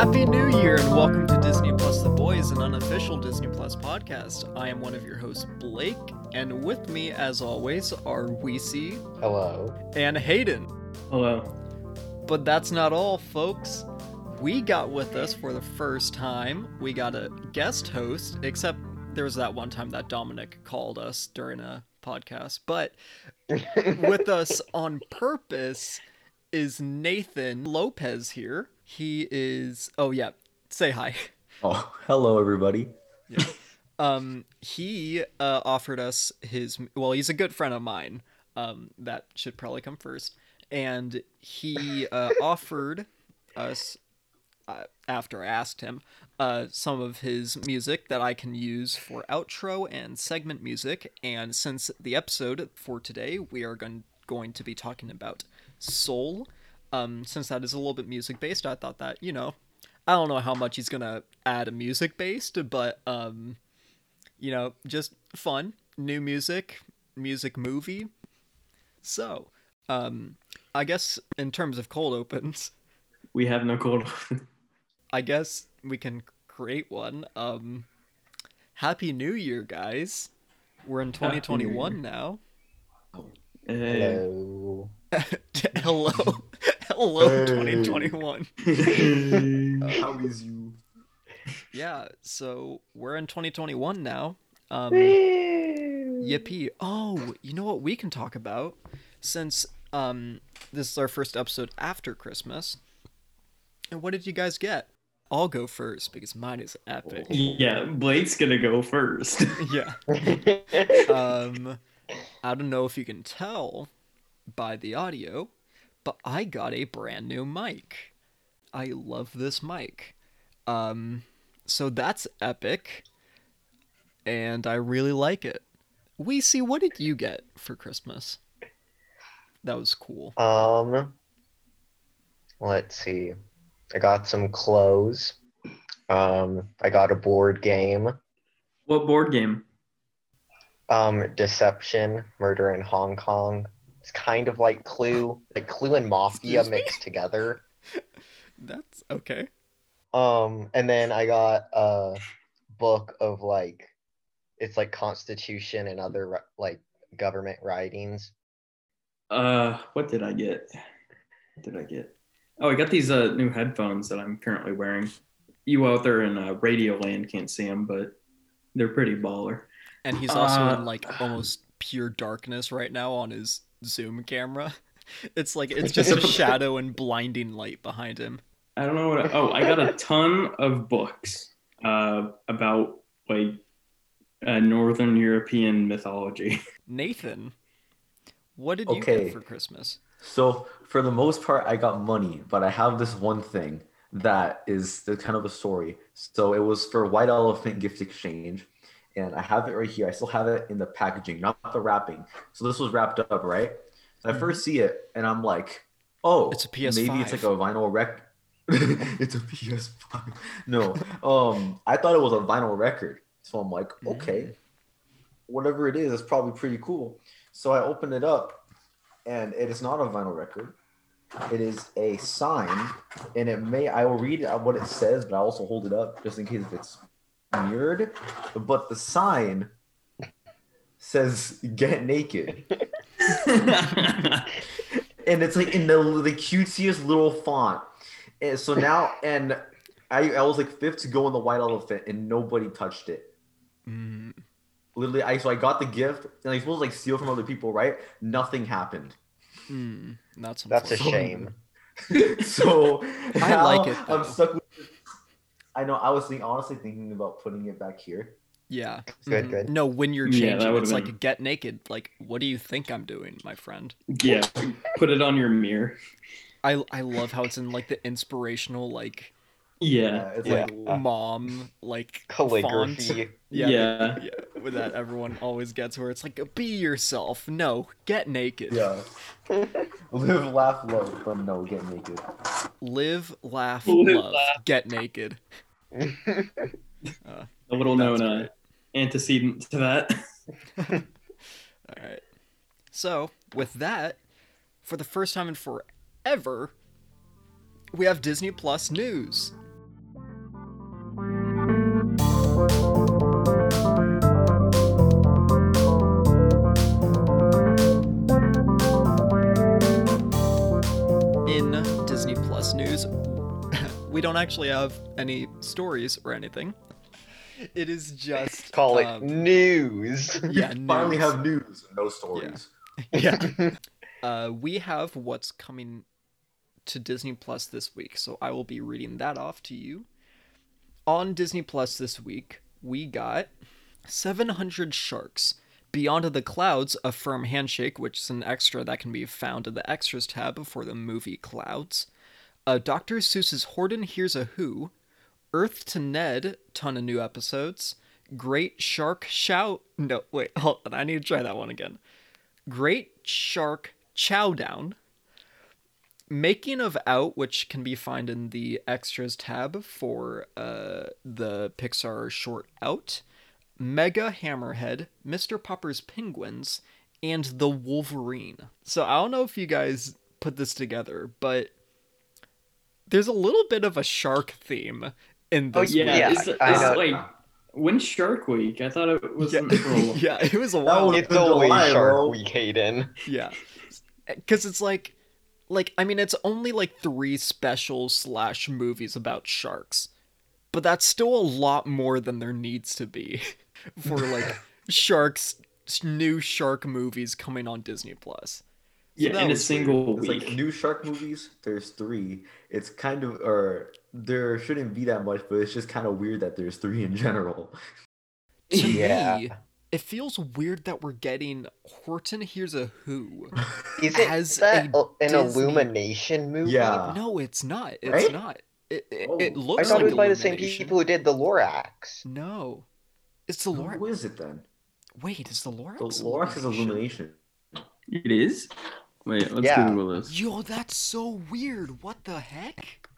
Happy New Year and welcome to Disney Plus The Boys, an unofficial Disney Plus podcast. I am one of your hosts, Blake, and with me, as always, are Weesey Hello. and Hayden. Hello. But that's not all, folks. We got with us for the first time. We got a guest host, except there was that one time that Dominic called us during a podcast. But with us on purpose is Nathan Lopez here. He is. Oh, yeah. Say hi. Oh, hello everybody. Um, he uh, offered us his. Well, he's a good friend of mine. Um, that should probably come first. And he uh, offered us, uh, after I asked him, uh, some of his music that I can use for outro and segment music. And since the episode for today, we are going going to be talking about soul. Um, since that is a little bit music based, I thought that you know, I don't know how much he's gonna add a music based, but um, you know, just fun, new music, music movie. So, um, I guess in terms of cold opens, We have no cold. Open. I guess we can create one. Um, Happy New Year, guys! We're in 2021 now. Hello. Hello, hello, Hey. 2021. How is you? Yeah, so we're in 2021 now. Um, Yippee. Oh, you know what we can talk about? Since um this is our first episode after Christmas. And what did you guys get? I'll go first because mine is epic. Yeah, Blake's gonna go first. yeah. Um I don't know if you can tell by the audio, but I got a brand new mic. I love this mic. Um so that's epic. And I really like it. We see what did you get for Christmas? That was cool. um, let's see. I got some clothes. Um, I got a board game. what board game? Um, Deception, Murder in Hong Kong. It's kind of like Clue, like Clue and Mafia Excuse me? mixed together. That's okay. Um, and then I got a book of like, it's like Constitution and other like government writings. Uh, what did I get? What did I get? Oh, I got these uh new headphones that I'm currently wearing. You out there in uh, Radio Land can't see them, but they're pretty baller. And he's also Uh, in like almost pure darkness right now on his Zoom camera. It's like it's just a shadow and blinding light behind him. I don't know what. I, oh, I got a ton of books uh, about like uh, Northern European mythology. Nathan, what did you Okay. get for Christmas? So for the most part, I got money, but I have this one thing that is the kind of a story. So it was for White Elephant Gift Exchange, and I have it right here. I still have it in the packaging, not the wrapping. So this was wrapped up, right? So I first see it, and I'm like, oh, It's a ps Maybe it's like a vinyl rec. it's a PS5. No, um, I thought it was a vinyl record. So I'm like, okay, whatever it is, it's probably pretty cool. So I open it up, and it is not a vinyl record. It is a sign, and it may I will read what it says, but I also hold it up just in case if it's mirrored. But the sign says "Get naked," and it's like in the the cutest little font. And so now, and I I was like fifth to go in the white elephant, and nobody touched it Mm, literally I so I got the gift and I supposed to like steal from other people, right? Nothing happened. mm, that's That's a shame. so I now like it, I'm stuck with I know I was think, honestly thinking about putting it back here. Yeah. Good, mhm. good. No, when you're Yeah, that changing, would've it's like get naked. Like, what do you think I'm doing, my friend? yeah, put it on your mirror. I I love how it's in like the inspirational like Yeah, it's Yeah. like mom like Calligraphy. font. Yeah, Yeah. yeah, with that everyone always gets where it's like be yourself. No, get naked. yeah. Live, laugh, love, but no, get naked. Live, laugh, Live, love, laugh. get naked. a little known uh, antecedent to that. All right. So, with that, for the first time in forever, we have Disney Plus news. We don't actually have any stories or anything. It is just Call it um, news. yeah. We finally have news, no stories. yeah. Uh, we have what's coming to Disney Plus this week, so I will be reading that off to you. On Disney Plus this week, we got 700 Sharks. Beyond the Clouds, A Firm Handshake, which is an extra that can be found in the Extras tab for the movie Clouds. Uh, Dr. Seuss's Horton Hears a Who. Earth to Ned, ton of new episodes. Great Shark Shout. No, wait, hold on. I need to try that one again. Great Shark Chowdown. Making of Out, which can be found in the extras tab for uh, the Pixar short Out. Mega Hammerhead, Mr. Popper's Penguins, and The Wolverine. So I don't know if you guys put this together, but there's a little bit of a shark theme in Oh, this. Yeah, Yeah, it's, I it's know. like when's Shark Week? I thought it was yeah. in April. yeah, it was a That while. was- it's in always July, Shark bro. Week, Hayden. Yeah, because it's like, like I mean, it's only like three special slash movies about sharks, but that's still a lot more than there needs to be for like sharks new shark movies coming on Disney Plus. Yeah, that in a was weird. single It's week. like new shark movies. There's three. It's kind of, or there shouldn't be that much, but it's just kind of weird that there's three in general. To Yeah. me, it feels weird that we're getting Horton Hears a Who. Is it As that a a- an Disney- Illumination movie? Yeah. No, it's not. It's Right? not. It, it, Oh. it I thought like it was by the same people who did the Lorax. No, it's the Lorax. Who is it then? Wait, is the Lorax? The Lorax is Illumination. It is. Wait, let's Yeah. Google this. Yo, that's so weird. What the heck?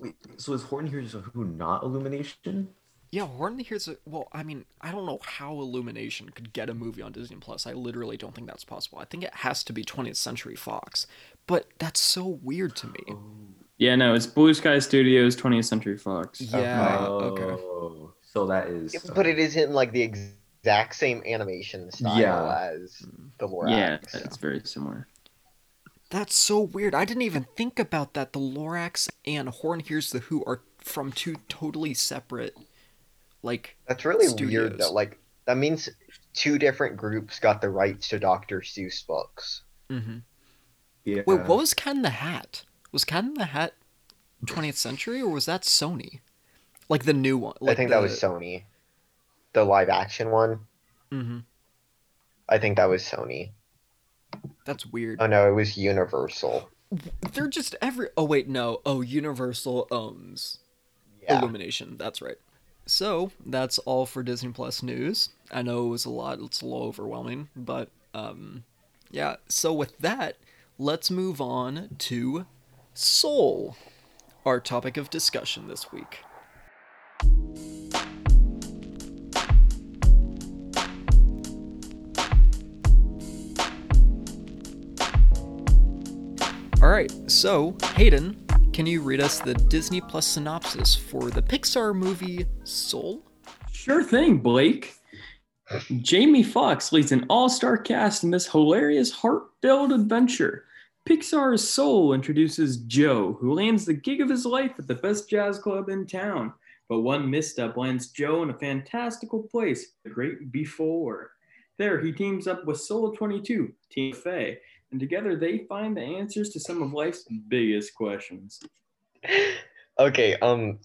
Wait, so is Horton Hears a Who not Illumination? Yeah, Horton here's a well. I mean, I don't know how Illumination could get a movie on Disney Plus. I literally don't think that's possible. I think it has to be 20th Century Fox. But that's so weird to me. Oh. Yeah, no, it's Blue Sky Studios, 20th Century Fox. Yeah. oh, okay. So that is. But it isn't like the exact same animation style Yeah. as the Lorax. Yeah, it's very similar. That's so weird. I didn't even think about that. The Lorax and Horn Hears the Who are from two totally separate, like. That's really Studios. weird though. Like that means two different groups got the rights to Dr. Seuss books. Mm-hmm. Yeah. Wait, what was Cat in the Hat? Was Cat in the Hat 20th Century or was that Sony? Like the new one. I think that was Sony. The live action one. hmm I think that was Sony. That's weird. Oh no, it was Universal. They're just every. Oh wait, no. Oh, Universal owns Yeah. Illumination. That's right. So that's all for Disney Plus news. I know it was a lot. It's a little overwhelming, but um, yeah. So with that, let's move on to Soul, our topic of discussion this week. All right, so Hayden, can you read us the Disney Plus synopsis for the Pixar movie Soul? Sure thing, Blake. Jamie Foxx leads an all star cast in this hilarious, heart-filled adventure. Pixar's Soul introduces Joe, who lands the gig of his life at the best jazz club in town. But one misstep lands Joe in a fantastical place, the great before. There, he teams up with Soul 22, Tina Fey, and together they find the answers to some of life's biggest questions. Okay, um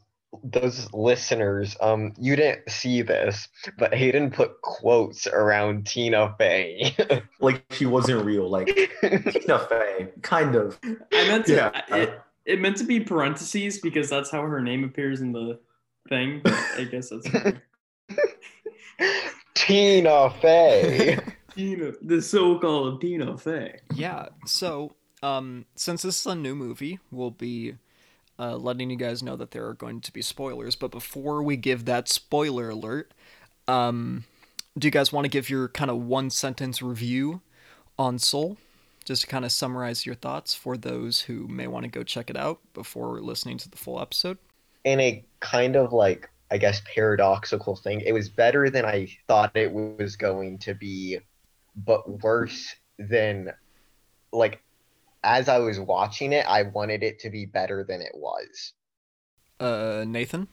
those listeners, um you didn't see this, but Hayden put quotes around Tina Fey. Like she wasn't real. Like Tina Fey, kind of. I meant to. Yeah. It, it meant to be parentheses because that's how her name appears in the thing. But I guess that's okay. Tina Fey. Tina, the so-called Tina Fey. Yeah, so um, since this is a new movie, we'll be uh, letting you guys know that there are going to be spoilers. But before we give that spoiler alert, um, do you guys want to give your kind of one sentence review on Soul? Just to kind of summarize your thoughts for those who may want to go check it out before listening to the full episode. In a kind of like I guess paradoxical thing, it was better than I thought it was going to be, but worse than like as I was watching it, I wanted it to be better than it was. Uh, Nathan.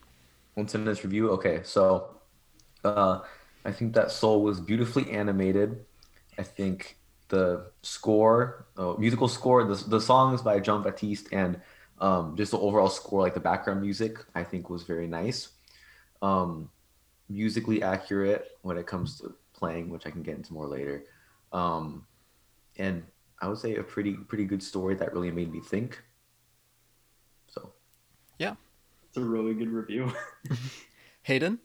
One sentence review. Okay, so uh, I think that Soul was beautifully animated. I think the score, uh, musical score, the, the songs by Jon Batiste, and um, just the overall score, like the background music, I think was very nice. Um, musically accurate when it comes to playing, which I can get into more later. Um, and I would say a pretty pretty good story that really made me think. So yeah, It's a really good review. Hayden.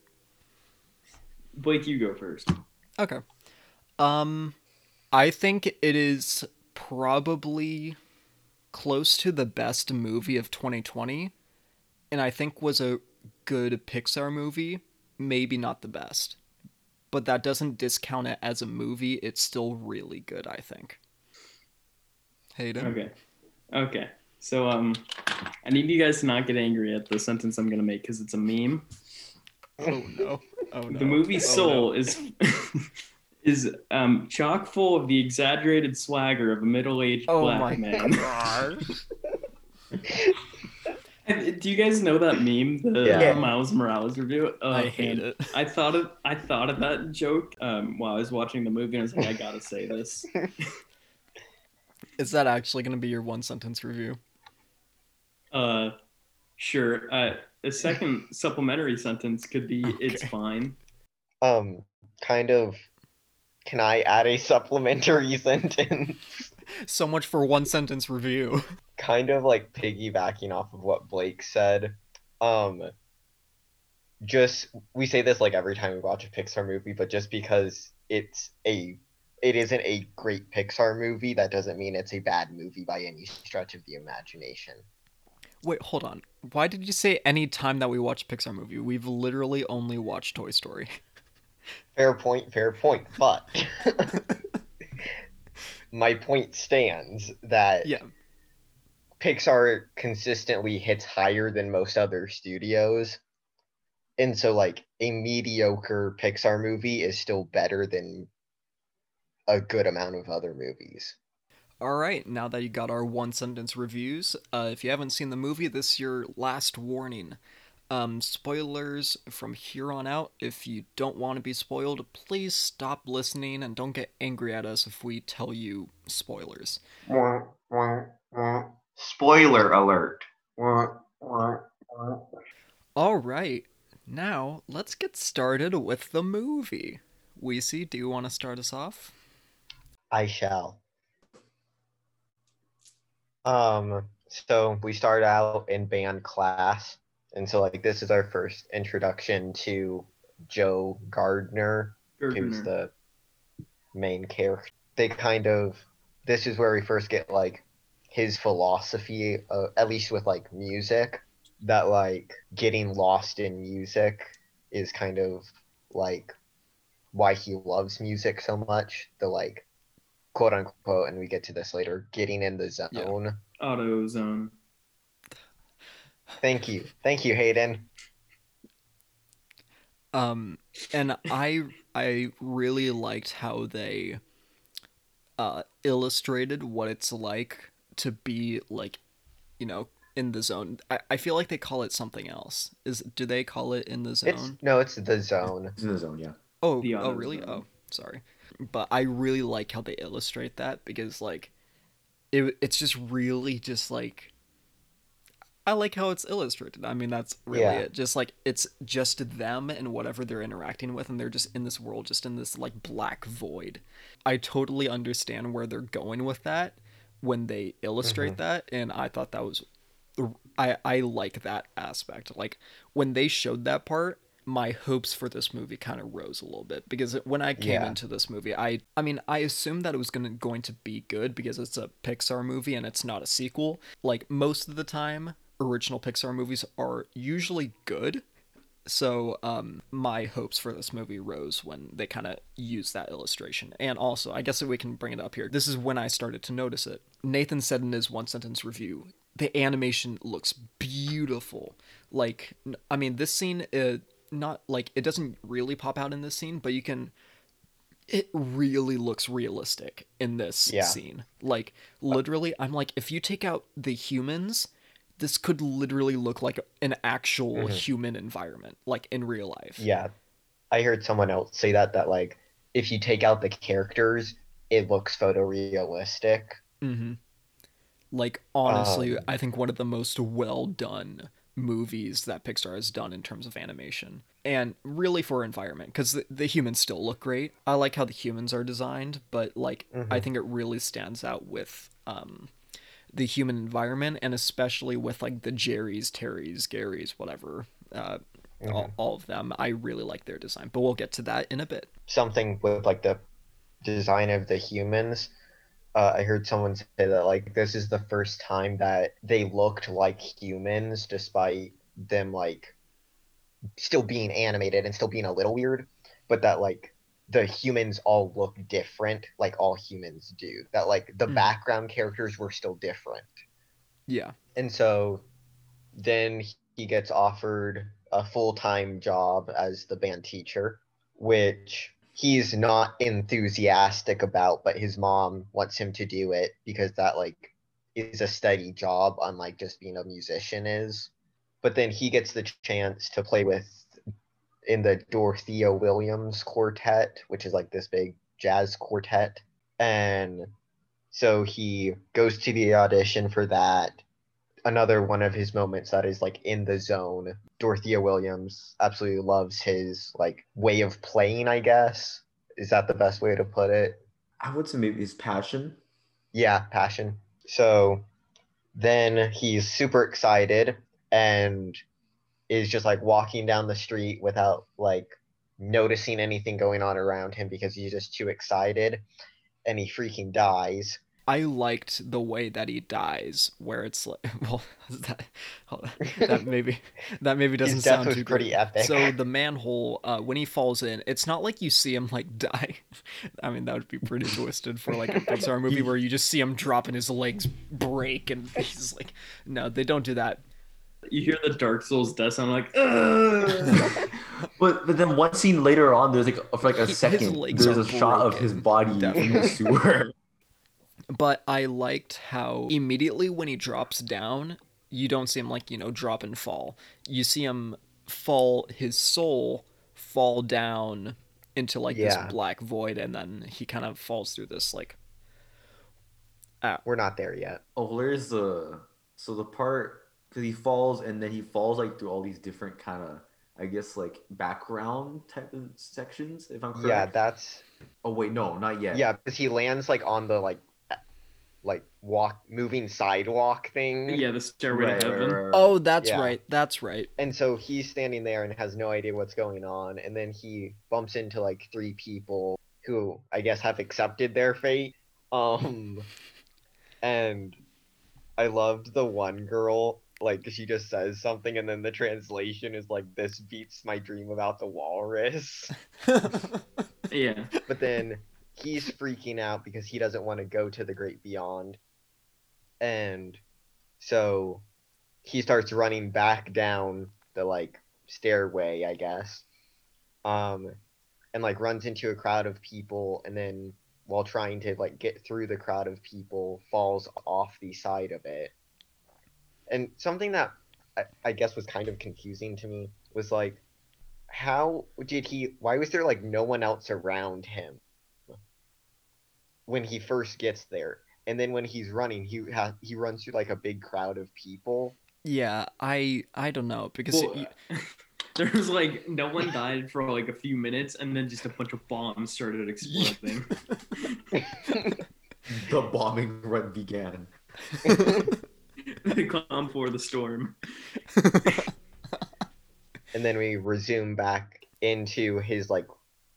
Blake, you go first. Okay. Um, I think it is probably close to the best movie of 2020, and I think was a good Pixar movie. Maybe not the best, but that doesn't discount it as a movie. It's still really good. I think. Hayden. Okay. Okay. So um, I need you guys to not get angry at the sentence I'm gonna make because it's a meme. Oh no. Oh no. The movie Oh, Soul no. is is um chock full of the exaggerated swagger of a middle-aged Oh black my man. gosh. And Do you guys know that meme, the Yeah. Miles Morales review? Oh, I hate man. it. I thought of I thought of that joke um, while I was watching the movie, and I was like, I gotta say this. Is that actually going to be your one sentence review? Uh, sure. Uh, a second supplementary sentence could be, "It's fine." Um, kind of. Can I add a supplementary sentence? So much for one sentence review. kind of like piggybacking off of what Blake said. Um just we say this like every time we watch a Pixar movie, but just because it's a it isn't a great Pixar movie, that doesn't mean it's a bad movie by any stretch of the imagination. Wait, hold on. Why did you say any time that we watch a Pixar movie? We've literally only watched Toy Story. Fair point, fair point, but my point stands that Yeah. Pixar consistently hits higher than most other studios. And so like a mediocre Pixar movie is still better than a good amount of other movies. All right, now that you got our one sentence reviews, uh, if you haven't seen the movie, this is your last warning. Um, spoilers from here on out. If you don't want to be spoiled, please stop listening and don't get angry at us if we tell you spoilers. Spoiler alert. All right, now let's get started with the movie. Weesey, do you want to start us off? I shall. Um, so we start out in band class, and so like this is our first introduction to Joe Gardner, who's the main character. They kind of this is where we first get like his philosophy, uh, at least with like music, that like getting lost in music is kind of like why he loves music so much. The like quote unquote, and we get to this later, getting in the zone. Auto Zone. Thank you, thank you, Hayden. Um, and I I really liked how they uh illustrated what it's like to be like, you know, in the zone. I, I feel like they call it something else. Is do they call it in the zone? It's no, it's the zone. it's in the zone, yeah. Oh, The oh, really? zone. Oh, sorry. But I really like how they illustrate that because like it it's just really just like I like how it's illustrated. I mean, that's really Yeah. it. Just like it's just them and whatever they're interacting with and they're just in this world, just in this like black void. I totally understand where they're going with that when they illustrate mm-hmm. that and I thought that was I I like that aspect. Like when they showed that part, my hopes for this movie kind of rose a little bit because when I came Yeah. into this movie, I I mean I assumed that it was going to going to be good because it's a Pixar movie and it's not a sequel. Like most of the time, original Pixar movies are usually good. So um, my hopes for this movie rose when they kind of used that illustration. And also, I guess that we can bring it up here, this is when I started to notice it. Nathan said in his one sentence review, the animation looks beautiful. Like, I mean, this scene, uh, not like it doesn't really pop out in this scene, but you can. It really looks realistic in this Yeah. scene. Like, literally, I'm like, if you take out the humans, this could literally look like an actual Mhm. human environment, like in real life. Yeah. I heard someone else say that that like if you take out the characters, it looks photorealistic. Mm-hmm. Like honestly, Um, I think one of the most well done movies that Pixar has done in terms of animation, and really for environment, because the, the humans still look great. I like how the humans are designed, but like I Mhm. think it really stands out with um, the human environment, and especially with like the Jerry's, Terry's, Gary's, whatever. Uh, all, all of them. I really like their design, but we'll get to that in a bit. Something with like the design of the humans. Uh, I heard someone say that like this is the first time that they looked like humans, despite them like still being animated and still being a little weird, but that like the humans all look different, like all humans do. That like the Mhm. background characters were still different. Yeah. And so then he gets offered a full time job as the band teacher, which he's not enthusiastic about, but his mom wants him to do it because that like is a steady job, unlike just being a musician is. But then he gets the chance to play with in the Dorothea Williams quartet, which is like this big jazz quartet. And so he goes to the audition for that another one of his moments that is like in the zone. Dorothea Williams absolutely loves his like way of playing, I guess. Is that the best way to put it? I would say maybe his passion. Yeah, passion. So then he's super excited and is just like walking down the street without like noticing anything going on around him because he's just too excited and he freaking dies. I liked the way that he dies, where it's like, well, that that maybe that maybe doesn't sound too pretty great. epic. So the manhole, uh, when he falls in, it's not like you see him like die. I mean, that would be pretty twisted for like a Pixar movie where you just see him drop and his legs break and he's like, no, they don't do that. You hear the Dark Souls death sound like, but but then one scene later on, there's like for like a He- his second, legs there's are a shot of his broken, body in the definitely. sewer. But I liked how immediately when he drops down, you don't see him like, you know, drop and fall. You see him fall, his soul fall down into like Yeah. this black void, and then he kind of falls through this like. We're not there yet. Oh, where's the so the part because he falls and then he falls like through all these different kind of I guess like background type of sections. If I'm correct. Yeah, that's Oh wait, no, not yet. yeah, because he lands like on the like like walk moving sidewalk thing. yeah, the stairway Right, to right, heaven. right, right. Oh, that's Yeah. right. That's right. And so he's standing there and has no idea what's going on, and then he bumps into like three people who I guess have accepted their fate. Um and I loved the one girl, like she just says something and then the translation is like this beats my dream about the walrus. Yeah. but then he's freaking out because he doesn't want to go to the great beyond and so he starts running back down the like stairway i guess um and like runs into a crowd of people and then while trying to like get through the crowd of people falls off the side of it and something that I, I guess was kind of confusing to me was like how did he why was there like no one else around him when he first gets there and then when he's running he ha- he runs through like a big crowd of people yeah, I I don't know because Well, you- there was like no one died for like a few minutes, and then just a bunch of bombs started exploding. The bombing run began. They calm for the storm. and then we resume back into his like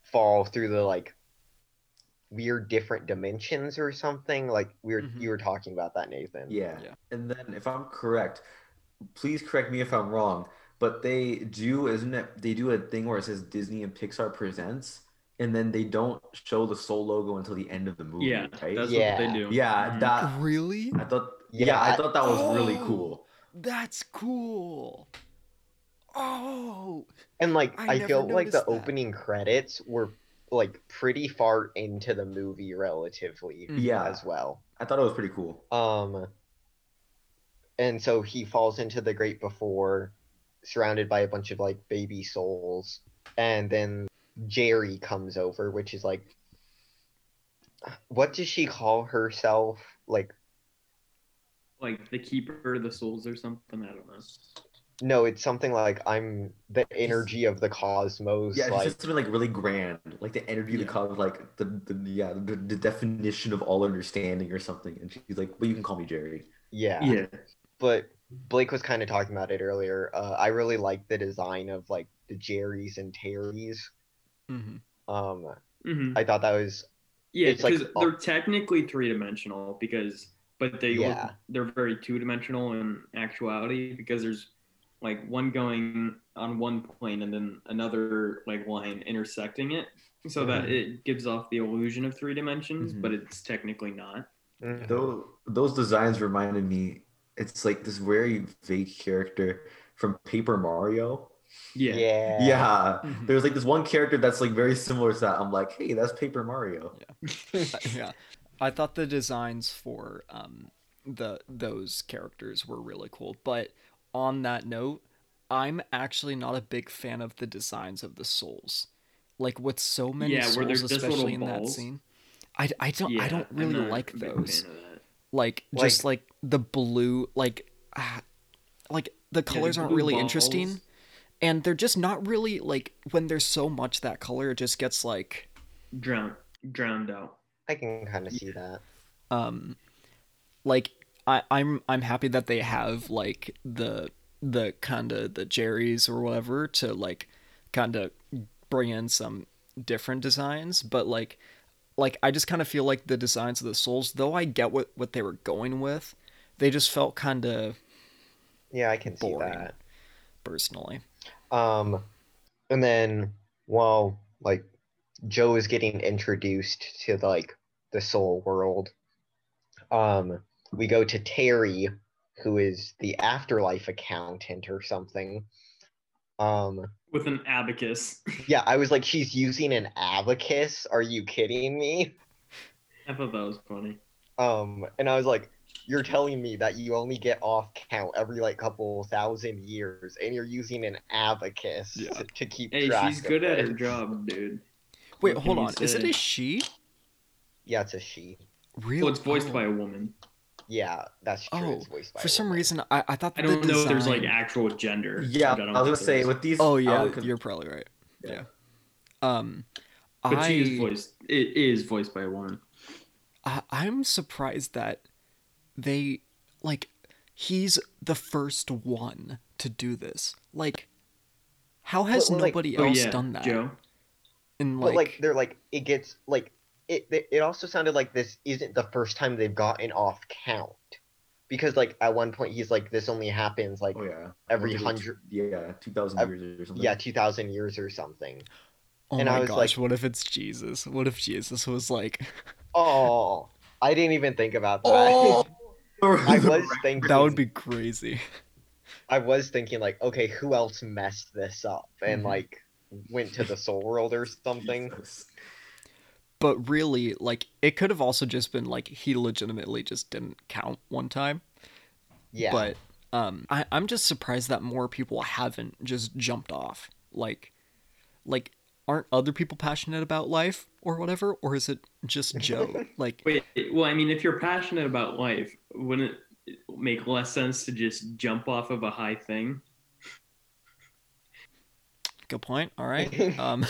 fall through the like weird different dimensions or something like we were Mhm. you were talking about that nathan Yeah. Yeah. And then if I'm correct, please correct me if I'm wrong, but they do isn't it they do a thing where it says Disney and Pixar presents and then they don't show the Soul logo until the end of the movie, Yeah, right? that's Yeah. what they do. yeah, Mhm. that really? I thought Yeah, yeah, I I- thought that was really Oh. cool. That's cool. Oh, and like I i, never felt like the that. opening credits were like pretty far into the movie relatively. Yeah. as well I thought it was pretty cool. um and so he falls into the great before, surrounded by a bunch of like baby souls, and then Jerry comes over, which is like, what does she call herself? Like, Like the keeper of the souls or something. I don't know. no, it's something like I'm the energy of the cosmos. Yeah, it's like, just something like really grand, like the energy of the cosmos, like the, the yeah the, the definition of all understanding or something. And she's like, "Well, you can call me Jerry." yeah. Yeah. But Blake was kind of talking about it earlier. Uh, I really like the design of like the Jerrys and Terrys. hmm Um, hmm I thought that was Yeah, It's like- because they're technically three dimensional because, but they look- they're very two dimensional in actuality because there's like one going on one plane and then another like line intersecting it, so that Mhm. it gives off the illusion of three dimensions, Mhm. but it's technically not. Mhm. Those those designs reminded me. It's like this very vague character from Paper Mario. Yeah. yeah. Yeah, Mhm. there's like this one character that's like very similar to that. I'm like, hey, that's Paper Mario. yeah, I thought the designs for um the those characters were really cool. But on that note, I'm actually not a big fan of the designs of the souls. Like with so many Yeah, souls, especially in that scene. I, I don't I don't really like those. that. Like just like the blue like ah, like the colors aren't really balls. interesting and they're just not really like when there's so much that color it just gets like Drowned, drowned out. I can kind of see that. um like I, I'm I'm happy that they have like the the kind of the Jerry's or whatever to like kind of bring in some different designs, but like like I just kind of feel like the designs of the souls, though I get what what they were going with, they just felt kind of Yeah, I can see that. personally. Um, and then while like Joe is getting introduced to like the soul world, um, we go to Terry, who is the afterlife accountant or something. Um, With an abacus. yeah, I was like, she's using an abacus. Are you kidding me? I thought that was funny. Um, and I was like, you're telling me that you only get off count every like couple thousand years, and you're using an abacus Yeah. to, to keep Hey, track. she's good at it. her job, dude. Wait, hold on. Is it a she? Yeah, it's a she. Really? Well, it's voiced Oh. by a woman. Yeah, that's true. Oh, it's voiced by For a some woman. reason, I, I thought I don't the know if there's like actual gender. Yeah, like, I, don't was gonna say with these. Oh yeah, would con- you're probably right. Yeah. Yeah. Um, but I, she is voiced. It is voiced by a woman. I I'm surprised that they like he's the first one to do this. Like, how has But, like- nobody Oh else yeah, done that? Joe. And But like, like, they're like, it gets like, it. It it also sounded like this isn't the first time they've gotten off count, because like at one point he's like, this only happens like, Oh yeah. Every I think hundred- Yeah, two thousand Ev- years or something. yeah, two thousand years or something. oh and my I was gosh, like- what if it's Jesus? What if Jesus was like, Oh, I didn't even think about that. Oh. I was thinking that would be crazy. I was thinking like, okay, who else messed this up and Mhm. like went to the soul world or something? Jesus. But really, like, it could have also just been like he legitimately just didn't count one time. Yeah, But um, I, I'm just surprised that more people haven't just jumped off. Like, like, aren't other people passionate about life or whatever, or is it just Joe? like, Wait, well, I mean, if you're passionate about life, wouldn't it make less sense to just jump off of a high thing? Good point. All right. Um,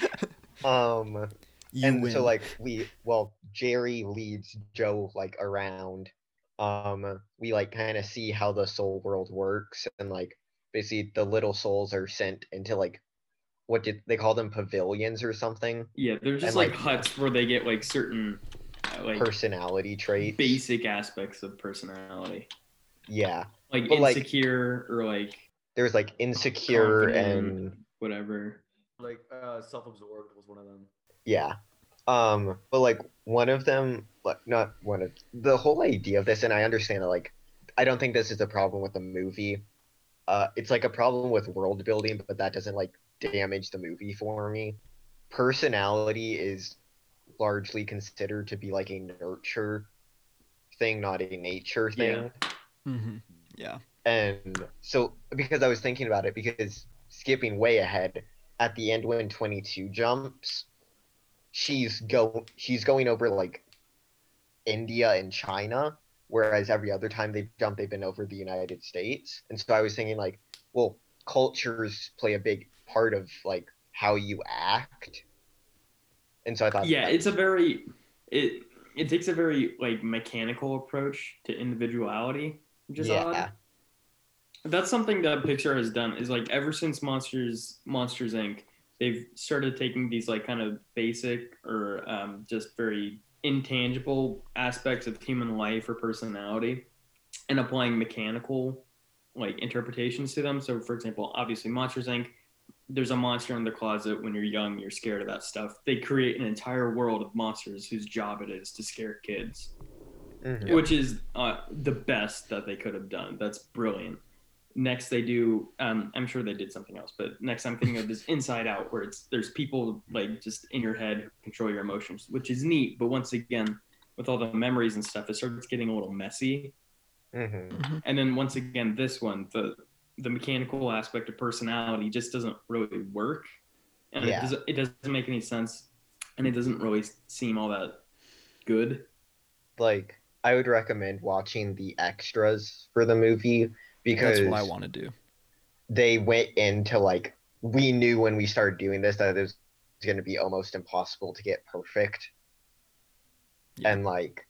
um, you and win. so like we, well, Jerry leads Joe like around. Um, we like kind of see how the soul world works, and like basically the little souls are sent into like what did they call them pavilions or something? Yeah, they're just And, like, like- huts where they get like certain uh, like Personality traits. basic aspects of personality, Yeah, like But, like- insecure or like there's like insecure Confident. and whatever. Like uh, self-absorbed was one of them. Yeah. Um, but like one of them, like not one of the whole idea of this, and I understand that like I don't think this is a problem with the movie. Uh, it's like a problem with world building, but that doesn't like damage the movie for me. Personality is largely considered to be like a nurture thing, not a nature thing. hmm Yeah. And so, because I was thinking about it, because skipping way ahead, at the end when 22 jumps, she's go she's going over like India and China, whereas every other time they've jumped, they've been over the United States. And so I was thinking like, well, cultures play a big part of like how you act. And so I thought, yeah it's a very it it takes a very like mechanical approach to individuality which is yeah, odd that's something that pixar has done is like ever since monsters monsters inc they've started taking these like kind of basic or um, just very intangible aspects of human life or personality and applying mechanical like interpretations to them. So for example obviously monsters inc there's a monster in the closet when you're young you're scared of that stuff. They create an entire world of monsters whose job it is to scare kids. Mhm. which is uh, the best that they could have done. That's brilliant next they do um, i'm sure they did something else but next i'm thinking of this inside out where it's there's people like just in your head control your emotions which is neat but once again with all the memories and stuff it starts getting a little messy Mhm. and then once again this one the the mechanical aspect of personality just doesn't really work and Yeah. it, doesn't, it doesn't make any sense and it doesn't really seem all that good like I would recommend watching the extras for the movie because That's what I want to do. they went into like we knew when we started doing this that it was going to be almost impossible to get perfect Yeah. and like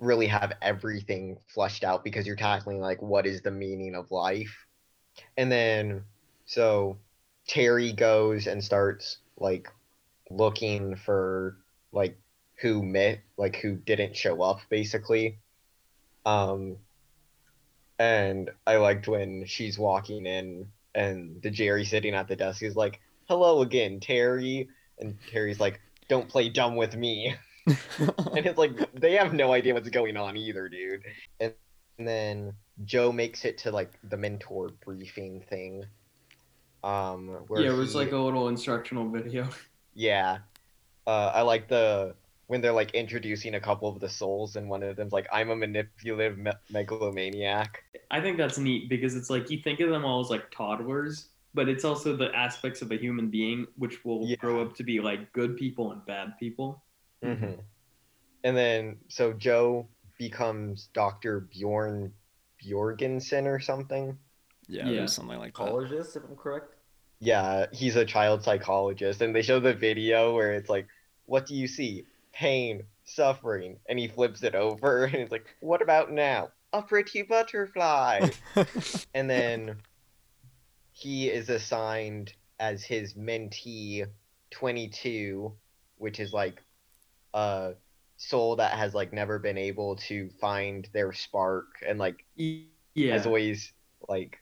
really have everything flushed out because you're tackling like what is the meaning of life and then so terry goes and starts like looking for like who met like who didn't show up basically um and i liked when she's walking in and the jerry sitting at the desk is like hello again terry. And terry's like don't play dumb with me. And it's like they have no idea what's going on either dude. And, and then joe makes it to like the mentor briefing thing um where yeah it was he- like a little instructional video. Yeah. Uh, I like the when they're like introducing a couple of the souls, and one of them's like, "I'm a manipulative me- megalomaniac." I think that's neat because it's like you think of them all as like toddlers, but it's also the aspects of a human being which will Yeah. grow up to be like good people and bad people. Mm-hmm. And then so Joe becomes Doctor Bjorn Bjorgensen or something. yeah, Yeah. something like that. Psychologist, if I'm correct. Yeah, he's a child psychologist, and they show the video where it's like, "What do you see? Pain, suffering," and he flips it over, and it's like, "What about now? A pretty butterfly." and then he is assigned as his mentee 22 which is like a soul that has like never been able to find their spark and like Yeah. has always like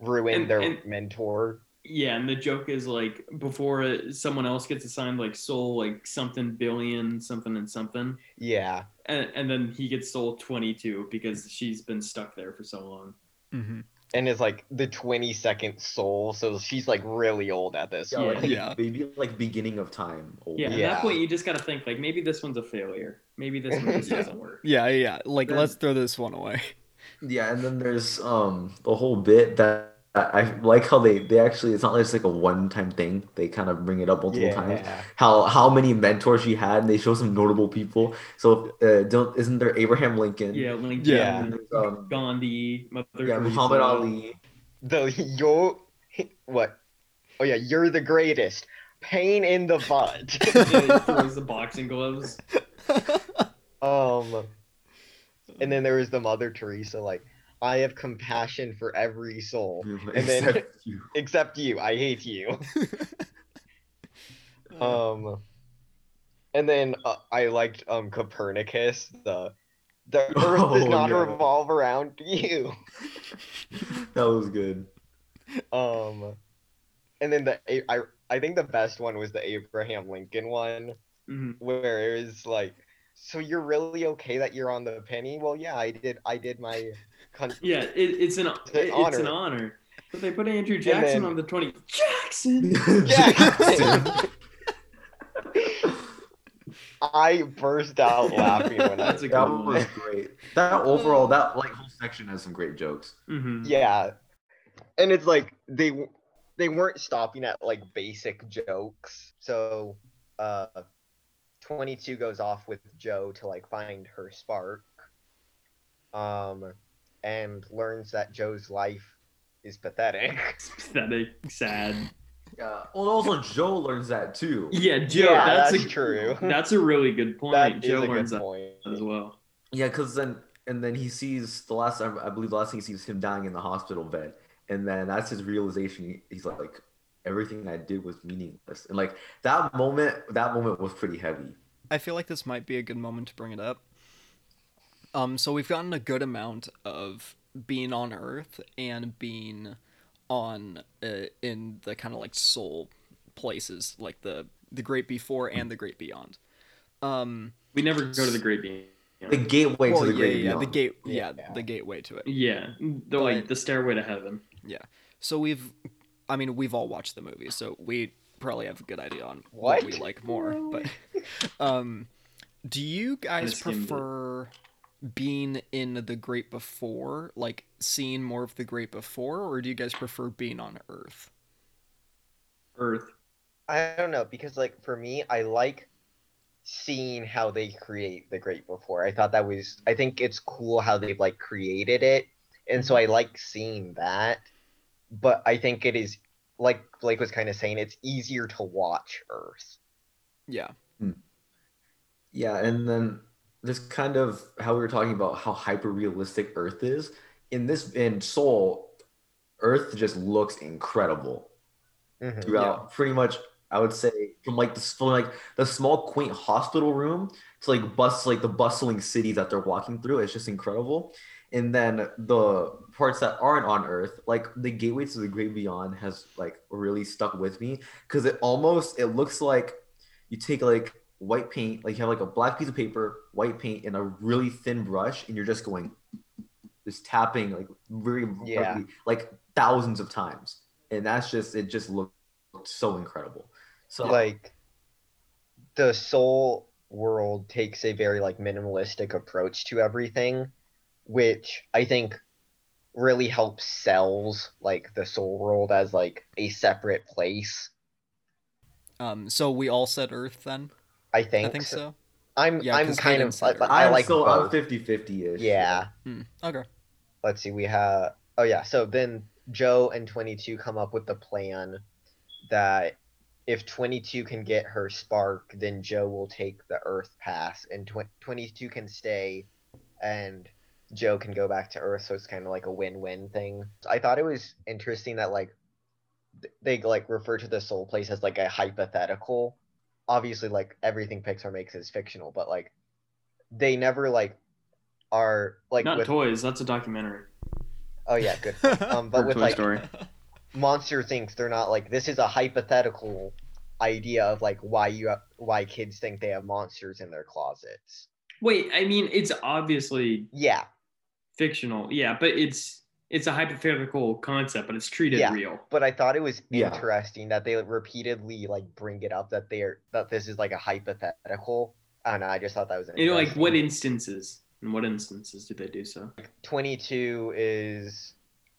ruined And- their and- mentor Yeah, and the joke is like before it, someone else gets assigned like soul like something billion something and something, yeah and, and then he gets soul twenty two because she's been stuck there for so long. hmm and is like the 22nd soul so she's like really old at this Yeah, Yeah. like Yeah. maybe like beginning of time. old. Yeah, at Yeah. that point you just gotta think like maybe this one's a failure. Maybe this one just Yeah. doesn't work. Yeah, yeah. Like Then- let's throw this one away. Yeah, and then there's um the whole bit that I like how they they actually it's not just like a one time thing. They kind of bring it up multiple times. How how many mentors she had, and they show some notable people. So uh, don't isn't there Abraham Lincoln? Yeah, Lincoln, Yeah. Um, Gandhi, Mother yeah, Teresa. Muhammad Ali. the yo what oh yeah you're the greatest pain in the butt Yeah, he throws the boxing gloves. Um, and then there was the Mother Teresa, like, I have compassion for every soul And then- Except you. except you. I hate you. Um, and then uh, I liked um Copernicus. The the Earth does Oh, not yeah. revolve around you. that was good. Um, and then the I I think the best one was the Abraham Lincoln one, Mhm. where it was like. So you're really okay that you're on the penny? Well, yeah, I did. I did my. Con- Yeah, it, it's an an it- it's an honor. honor. But they put Andrew Jackson then- on the twenty. Jackson. Jackson! I burst out laughing when I That's a That good was great. That overall, that like whole section has some great jokes. hmm Yeah, and it's like they they weren't stopping at like basic jokes. So, uh, twenty two goes off with Joe to like find her spark, um, and learns that Joe's life is pathetic. It's Pathetic, sad. Yeah. Well, also Joe learns that too. Yeah, Joe. Yeah, that's, that's a, true. That's a really good point. that is Joe a learns good that point. as well. Yeah, because then and then he sees the last I I believe the last thing he sees him dying in the hospital bed, and then that's his realization. He- He's like, everything I did was meaningless, and like that moment, that moment was pretty heavy. I feel like this might be a good moment to bring it up. Um, so we've gotten a good amount of being on Earth and being on uh, in the kind of like soul places, like the the great before and the great beyond. Um, We never go to the Great Beyond. The gateway well, to the yeah, great yeah, the beyond. gate, yeah, Yeah. the gateway to it. Yeah, the like the stairway to heaven. Yeah. So we've, I mean, we've all watched the movie, so we probably have a good idea on What? we like more. But, um, do you guys prefer? it. Prefer being in the Great Before, like seeing more of the Great Before, or do you guys prefer being on Earth? Earth. I don't know because like for me, I like seeing how they create the Great Before. I thought that was I think it's cool how they've like created it, and so I like seeing that. But I think it is like Blake was kind of saying, it's easier to watch Earth. Yeah, hmm. Yeah, and then this kind of how we were talking about how hyper realistic Earth is in this in Soul, Earth just looks incredible Mhm. throughout. Pretty much, I would say from like the from like the small quaint hospital room to like bus like the bustling city that they're walking through. It's just incredible. And then the parts that aren't on Earth, like the gateway to the great beyond, has like really stuck with me because it almost it looks like you take like white paint, like you have like a black piece of paper, white paint, and a really thin brush, and you're just going, just tapping like very Yeah. lightly, like thousands of times, and that's just it. Just looked so incredible. So Like the Soul world takes a very like minimalistic approach to everything, which I think really helps sells like the Soul world as like a separate place. um, so we all said Earth then. I think. I think so. I'm Yeah, I'm 'cause kind of I, I I'm like so both. I'm 50 50 ish. Yeah. Hmm, okay. Let's see. We have. Oh yeah. So then Joe and 22 come up with the plan that if 22 can get her spark, then Joe will take the Earth pass, and tw- 22 can stay, and Joe can go back to Earth. So it's kind of like a win-win thing. I thought it was interesting that like they like refer to the soul place as like a hypothetical. Obviously, like everything Pixar makes is fictional, but like they never like are like Not with toys. That's a documentary. oh yeah good um but with Toy like Story. monster things they're not like this is a hypothetical idea of like why you have, why kids think they have monsters in their closets Wait, I mean, it's obviously yeah fictional. Yeah, but it's it's a hypothetical concept, but it's treated Yeah. real. but i thought it was Yeah. interesting that they repeatedly like bring it up that they're that this is like a hypothetical and i just thought that was You know, like what instances? In what instances do they do so? 22 is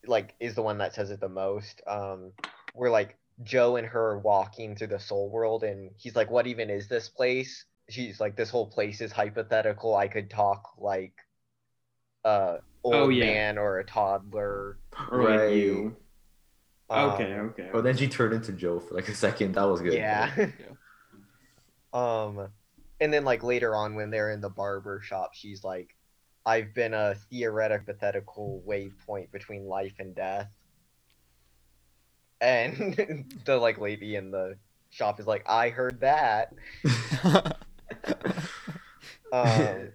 like is the one that says it the most um where like joe and her are walking through the soul world and he's like what even is this place she's like this whole place is hypothetical i could talk like a old Oh, yeah. man or a toddler Or like Right. you? okay, Um, okay. Oh, then she turned into Joe for like a second. That was good. yeah um and then like later on when they're in the barber shop she's like i've been a theoretic hypothetical waypoint between life and death and the like lady in the shop is like i heard that um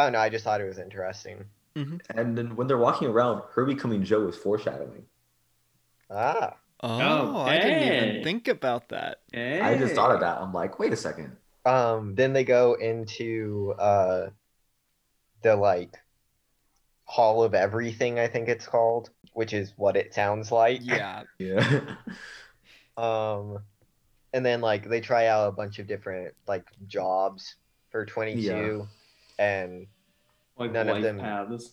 i don't know i just thought it was interesting And then when they're walking around, her becoming Joe is foreshadowing. ah oh, I didn't even think about that. I just thought of that. I'm like, wait a second. um then they go into uh the like hall of everything i think it's called which is what it sounds like Yeah, Yeah. um and then like they try out a bunch of different like jobs for 22 and like none of them- paths.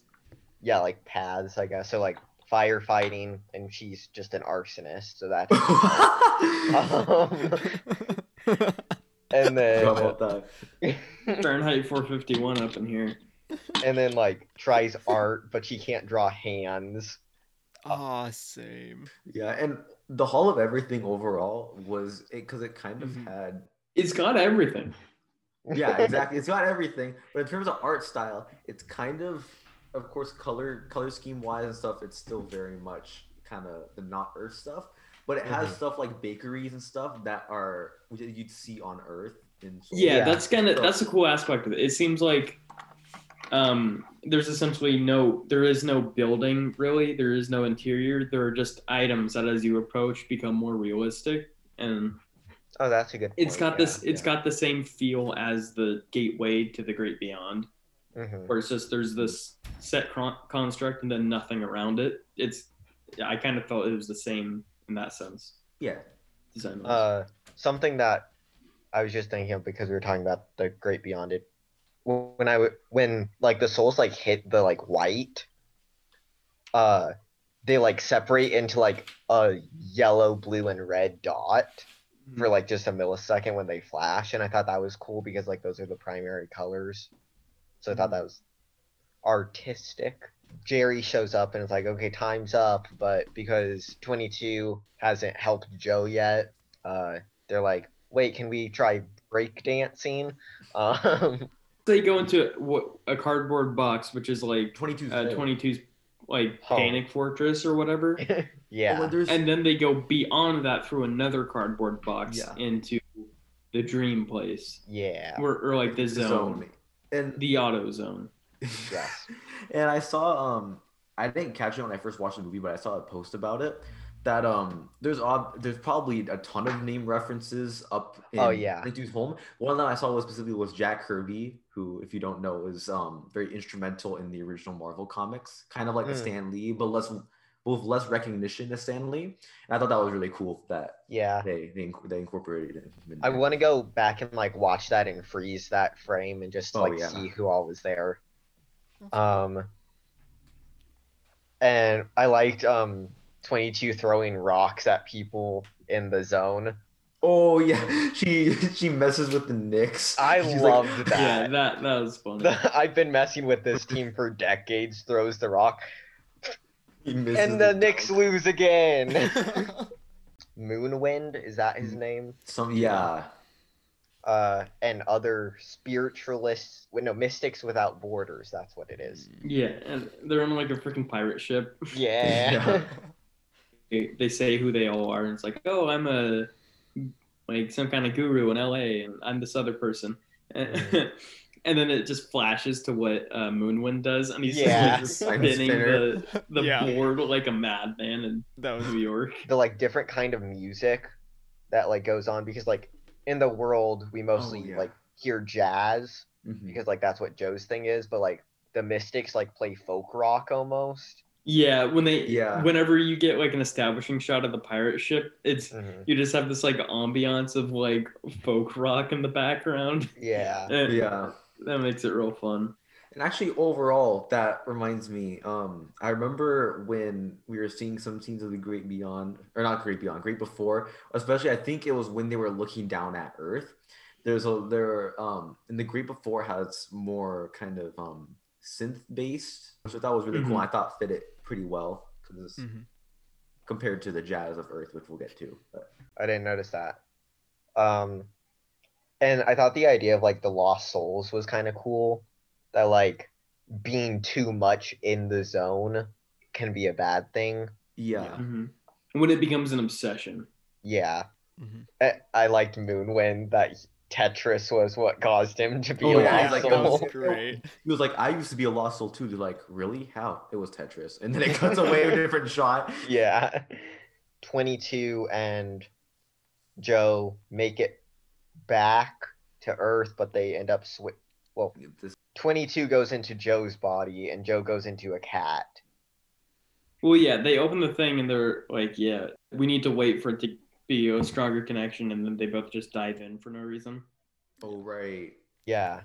yeah, like paths, I guess. So like firefighting, and she's just an arsonist, so that's. um, and then How about that? Fahrenheit 451 up in here. and then like tries art, but she can't draw hands. Aw, same. Yeah, and the Hall of Everything overall was it because it, kind of Mhm. had It's got everything. Yeah exactly it's got everything but in terms of art style it's kind of of course color color scheme wise and stuff it's still very much kind of the not earth stuff but it has Mhm. stuff like bakeries and stuff that are you'd see on earth in Yeah, Yeah. that's kind of So- that's a cool aspect of it. It seems like um there's essentially no there is no building really. There is no interior. There are just items that as you approach become more realistic and Oh, that's a good. It's got this yeah, it's yeah. got the same feel as the gateway to the great beyond Mhm. where it's just there's this set con- construct and then nothing around it. It's I kind of felt it was the same in that sense. yeah Design. Uh, something that I was just thinking of because we were talking about the Great Beyond it. When I w- when like the souls like hit the like white, uh, they like separate into like a yellow, blue, and red dot for like just a millisecond when they flash, and I thought that was cool because like those are the primary colors. So I thought that was artistic. Jerry shows up and it's like, okay, time's up, but because 22 hasn't helped Joe yet, uh, they're like, wait, can we try breakdancing? Um, they go into what a cardboard box, which is like 22 uh, 22's like Home. panic fortress or whatever, yeah. Oh, and then they go beyond that through another cardboard box Yeah. into the dream place, yeah. or, or like the the zone, zone and the auto zone. Yes. and I saw um I didn't catch it when I first watched the movie, but I saw a post about it. That um there's ob- there's probably a ton of name references up in Oh, yeah. Lintu's home. One that I saw was specifically was Jack Kirby, who, if you don't know, is um very instrumental in the original Marvel comics, kind of like a Mm. Stan Lee, but less both less recognition as Stan Lee. And I thought that was really cool that Yeah. they they, inc- they incorporated him. in I want to go back and like watch that and freeze that frame and just Oh, like yeah. see who all was there. Um, and I liked um 22 throwing rocks at people in the zone. Oh yeah, she she messes with the Knicks. I She's like, loved that. Yeah, that that was funny. I've been messing with this team for decades. Throws the rock, and the dunk. Knicks lose again. Moonwind is that his name? Some yeah. Uh, and other spiritualists, well, no, mystics without borders. That's what it is. yeah, and they're on like a freaking pirate ship. Yeah. Yeah. They, they say who they all are, and it's like, oh, I'm a like some kind of guru in LA, and I'm this other person. And, and then it just flashes to what uh, Moonwind does, and he's Yeah. just like, spinning the, the Yeah. board like a madman in that was New York. the like different kind of music that like goes on because like in the world we mostly yeah. like hear jazz Mhm. because like that's what Joe's thing is, but like the mystics like play folk rock almost. Yeah, when they Yeah. whenever you get like an establishing shot of the pirate ship, it's Mhm. you just have this like ambiance of like folk rock in the background. Yeah. And Yeah. that makes it real fun. And actually, overall, that reminds me. Um, I remember when we were seeing some scenes of the Great Beyond, or not Great Beyond, Great Before. Especially, I think it was when they were looking down at Earth. There's a there um, and the Great Before has more kind of um synth based, which I thought was really cool. Mhm. I thought fit it pretty well because Mhm. compared to the jazz of Earth, which we'll get to. But I didn't notice that. Um and I thought the idea of like the lost souls was kind of cool. That like being too much in the zone can be a bad thing. yeah, hmm When it becomes an obsession. Yeah. Mhm. I, I liked Moonwind that Tetris was what caused him to be Oh, a yeah, lost he's like, that soul. was great. he was like, "I used to be a lost soul too." They're like, "Really? How?" It was Tetris, and then it cuts away a different shot. yeah. 22 and Joe make it back to Earth, but they end up swi- well, This 22 goes into Joe's body and Joe goes into a cat. Well, yeah, they open the thing and they're like, yeah, we need to wait for it to be a stronger connection, and then they both just dive in for no reason. Oh right. Yeah.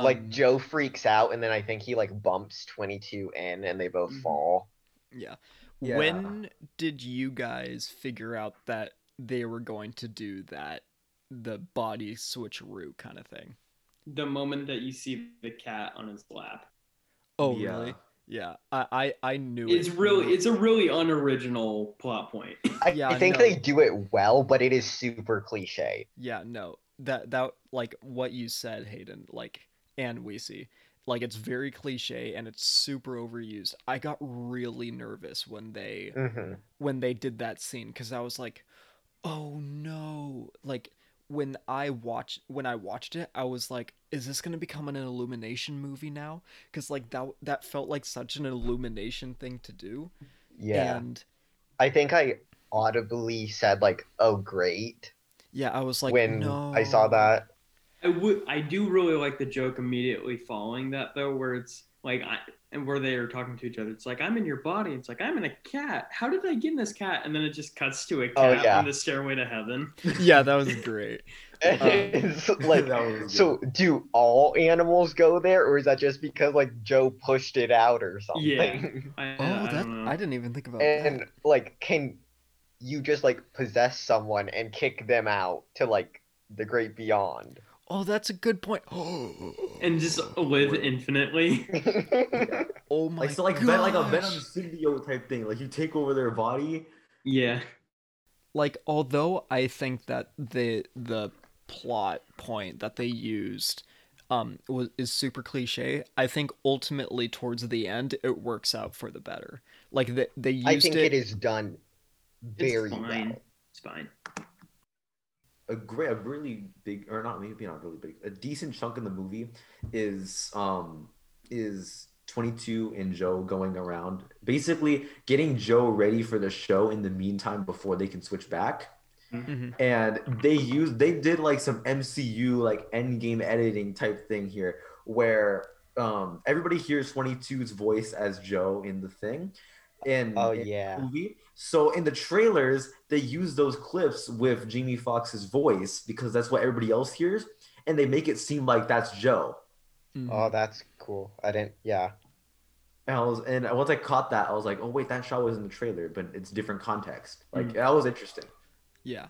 like Um, Joe freaks out, and then I think he like bumps 22 in, and they both Mhm. fall. Yeah. Yeah. When did you guys figure out that they were going to do that, the body switch switcheroo kind of thing? The moment that you see the cat on his lap. Oh, Yeah. really? Yeah. I I, I knew It's it. really it's a really unoriginal plot point. I, Yeah, I think no. they do it well, but it is super cliche. Yeah, no. That that like what you said, Hayden, like and we see. Like it's very cliche and it's super overused. I got really nervous when they hmm when they did that scene cuz I was like, "Oh no." Like when I watched when I watched it, I was like, "Is this going to become an illumination movie now?" Cuz like that that felt like such an illumination thing to do. Yeah, And I think I audibly said like, "Oh, great!" yeah, I was like, when "No." I saw that. I would I do really like the joke immediately following that though, where it's like I and where they are talking to each other. It's like I'm in your body. It's like I'm in a cat. How did I get in this cat? And then it just cuts to a oh, cat Oh, yeah. on the stairway to heaven. Yeah, that was great. It's um, like, That was so do all animals go there, or is that just because like Joe pushed it out or something? Yeah. I, Oh, I that don't. I didn't even think about that. and that. like, can you just like possess someone and kick them out to like the great beyond? Oh, that's a good point. Oh and just live infinitely. Yeah. oh my like so like Ven- like a Venom gosh. symbiote type thing. Like you take over their body. yeah. Like although I think that the the plot point that they used um was is super cliche, I think ultimately towards the end it works out for the better. Like they they used I think it, it is done It's very fine. well. It's fine. A great, a really big, or not maybe not really big, a decent chunk in the movie is um is 22 and Joe going around, basically getting Joe ready for the show in the meantime before they can switch back. Mhm. And they used, they did like some MCU like end game editing type thing here, where um everybody hears 22's voice as Joe in the thing. And Oh in the yeah. movie. So in the trailers, they use those clips with Jamie Foxx's voice because that's what everybody else hears, and they make it seem like that's Joe. Mhm. Oh, that's cool. I didn't. Yeah. And I was, and once I caught that, I was like, oh wait, that shot was in the trailer, but it's different context. Like Mm. that was interesting. Yeah.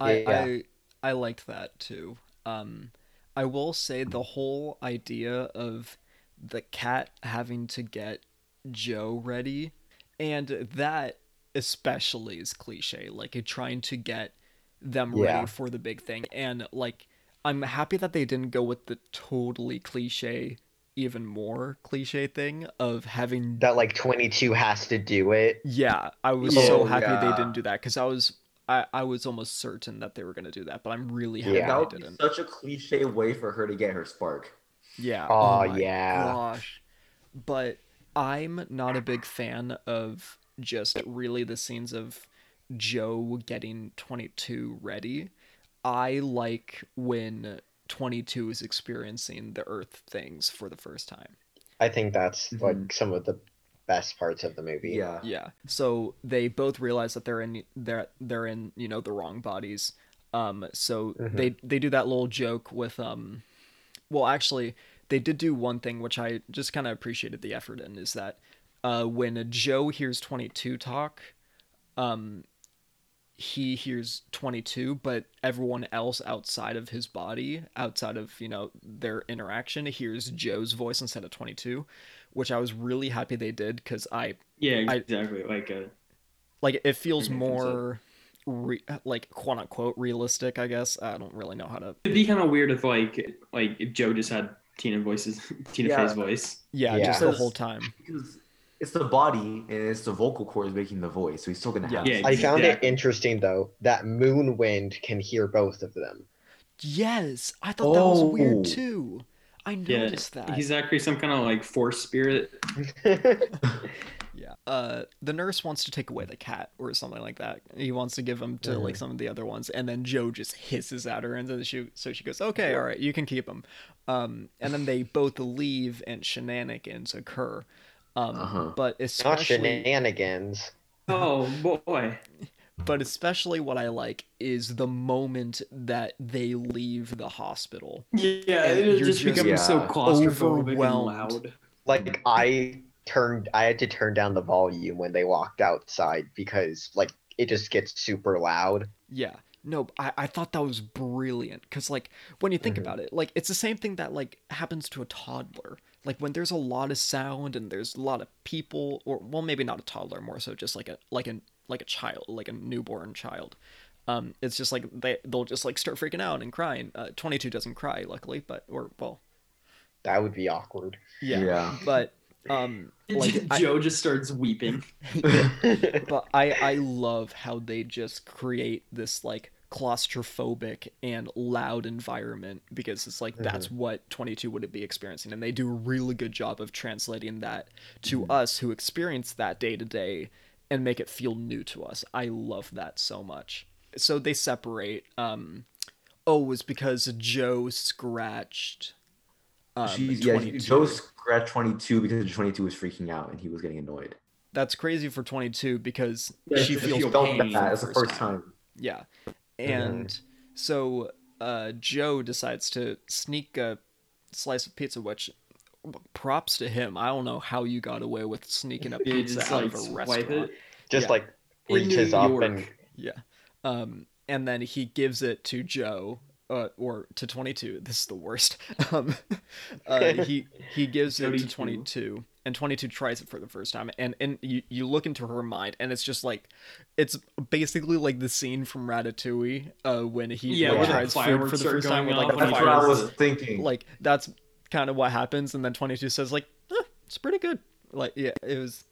I, Yeah. I I liked that too. Um I will say the whole idea of the cat having to get Joe ready and that especially is cliche like it trying to get them Yeah. ready for the big thing and like I'm happy that they didn't go with the totally cliche even more cliche thing of having That like 22 has to do it. yeah, I was Oh, so happy they didn't do that because I was I, I was almost certain that they were gonna do that, but I'm really happy Yeah. That they didn't. such a cliche way for her to get her spark. Yeah. oh, my yeah. Gosh. But I'm not a big fan of just really the scenes of Joe getting 22 ready. I like when 22 is experiencing the Earth things for the first time. I think that's Mm-hmm. like some of the best parts of the movie. Yeah. Yeah. So they both realize that they're in they're they're in, you know, the wrong bodies. Um so Mhm. they they do that little joke with um well actually they did do one thing which I just kind of appreciated the effort in is that uh when Joe hears 22 talk um he hears 22 but everyone else outside of his body outside of you know their interaction hears joe's voice instead of 22 which i was really happy they did because i Yeah, I- exactly. like uh like it feels That makes sense. more re- like quote unquote realistic i guess i don't really know how to it'd be kind of weird if like like if Joe just had Tina voices, Tina Yeah. Fey's voice. yeah, Yeah. just the whole time Because it's the body and it's the vocal cords making the voice, so he's still gonna have. Yeah. I found it interesting though that Moonwind can hear both of them. yes i thought that was Oh. weird too i Yeah, noticed that he's actually some kind of like force spirit. Yeah. Uh, the nurse wants to take away the cat or something like that. He wants to give him to like Mhm. some of the other ones, and then Joe just hisses at her, and then she so she goes, "Okay, all right, you can keep him." Um, and then they both leave, and shenanigans occur. Um, Uh-huh. but Not especially, shenanigans. Oh boy, but especially what I like is the moment that they leave the hospital. Yeah, And it you're just just becomes so Yeah. claustrophobic and loud. like I turned I had to turn down the volume when they walked outside because like it just gets super loud. Yeah. No, I, I thought that was brilliant because, like, when you think Mhm. about it, like, it's the same thing that, like, happens to a toddler. Like, when there's a lot of sound and there's a lot of people, or, well, maybe not a toddler, more so just like a, like a, like a child, like a newborn child. Um, it's just like they, they'll just, like, start freaking out and crying. Uh, 22 doesn't cry, luckily, but, or, well, That would be awkward. yeah. Yeah. But, um, like, I- Joe just starts weeping. but I I love how they just create this like claustrophobic and loud environment because it's like that's what 22 would be experiencing and they do a really good job of translating that to us who experience that day to day and make it feel new to us. I love that so much. So they separate um oh it was because Joe scratched um She's, yeah, Joe scratched 22 because 22 was freaking out and he was getting annoyed. That's crazy for 22 because Yeah, she feels feel felt pain that as the first time. Yeah. And so uh, Joe decides to sneak a slice of pizza, which props to him. I don't know how you got away with sneaking a pizza just out like of a restaurant. it. just Yeah. like reaches up York. and Yeah. Um, and then he gives it to Joe. Uh, or to 22 this is the worst um uh, he he gives it to 22. 22 and 22 tries it for the first time and and you, you look into her mind and it's just like it's basically like the scene from ratatouille uh when he Yeah, like, tries food for the first time with like off the That's what I fire was thinking. like that's kind of what happens and then 22 says like eh, it's pretty good like yeah it was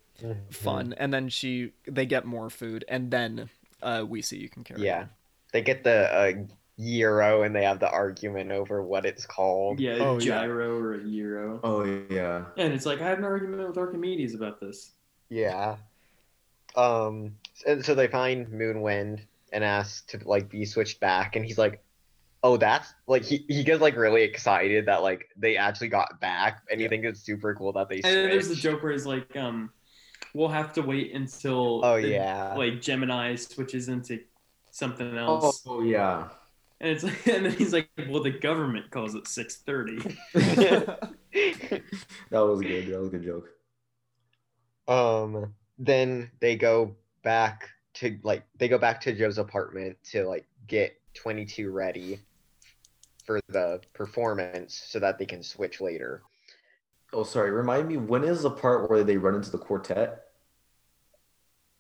fun and then she they get more food and then uh we see you can carry Yeah. on. They get the uh, gyro and they have the argument over what it's called. Yeah, Oh, yeah. gyro or a euro. oh yeah. And it's like I had an argument with Archimedes about this. Yeah. Um. And so they find Moonwind and ask to like be switched back, and he's like, "Oh, that's like he he gets like really excited that like they actually got back, and he Yeah. thinks it's super cool that they And then there's the switched." joke where he's like, um, we'll have to wait until Oh the, yeah. like Gemini switches into something Oh, else. oh, yeah. And it's like, and then he's like, well, the government calls it six thirty. That was good. That was a good joke. um. Then they go back to like they go back to Joe's apartment to like get 22 ready for the performance so that they can switch later. Oh, sorry. Remind me, when is the part where they run into the quartet?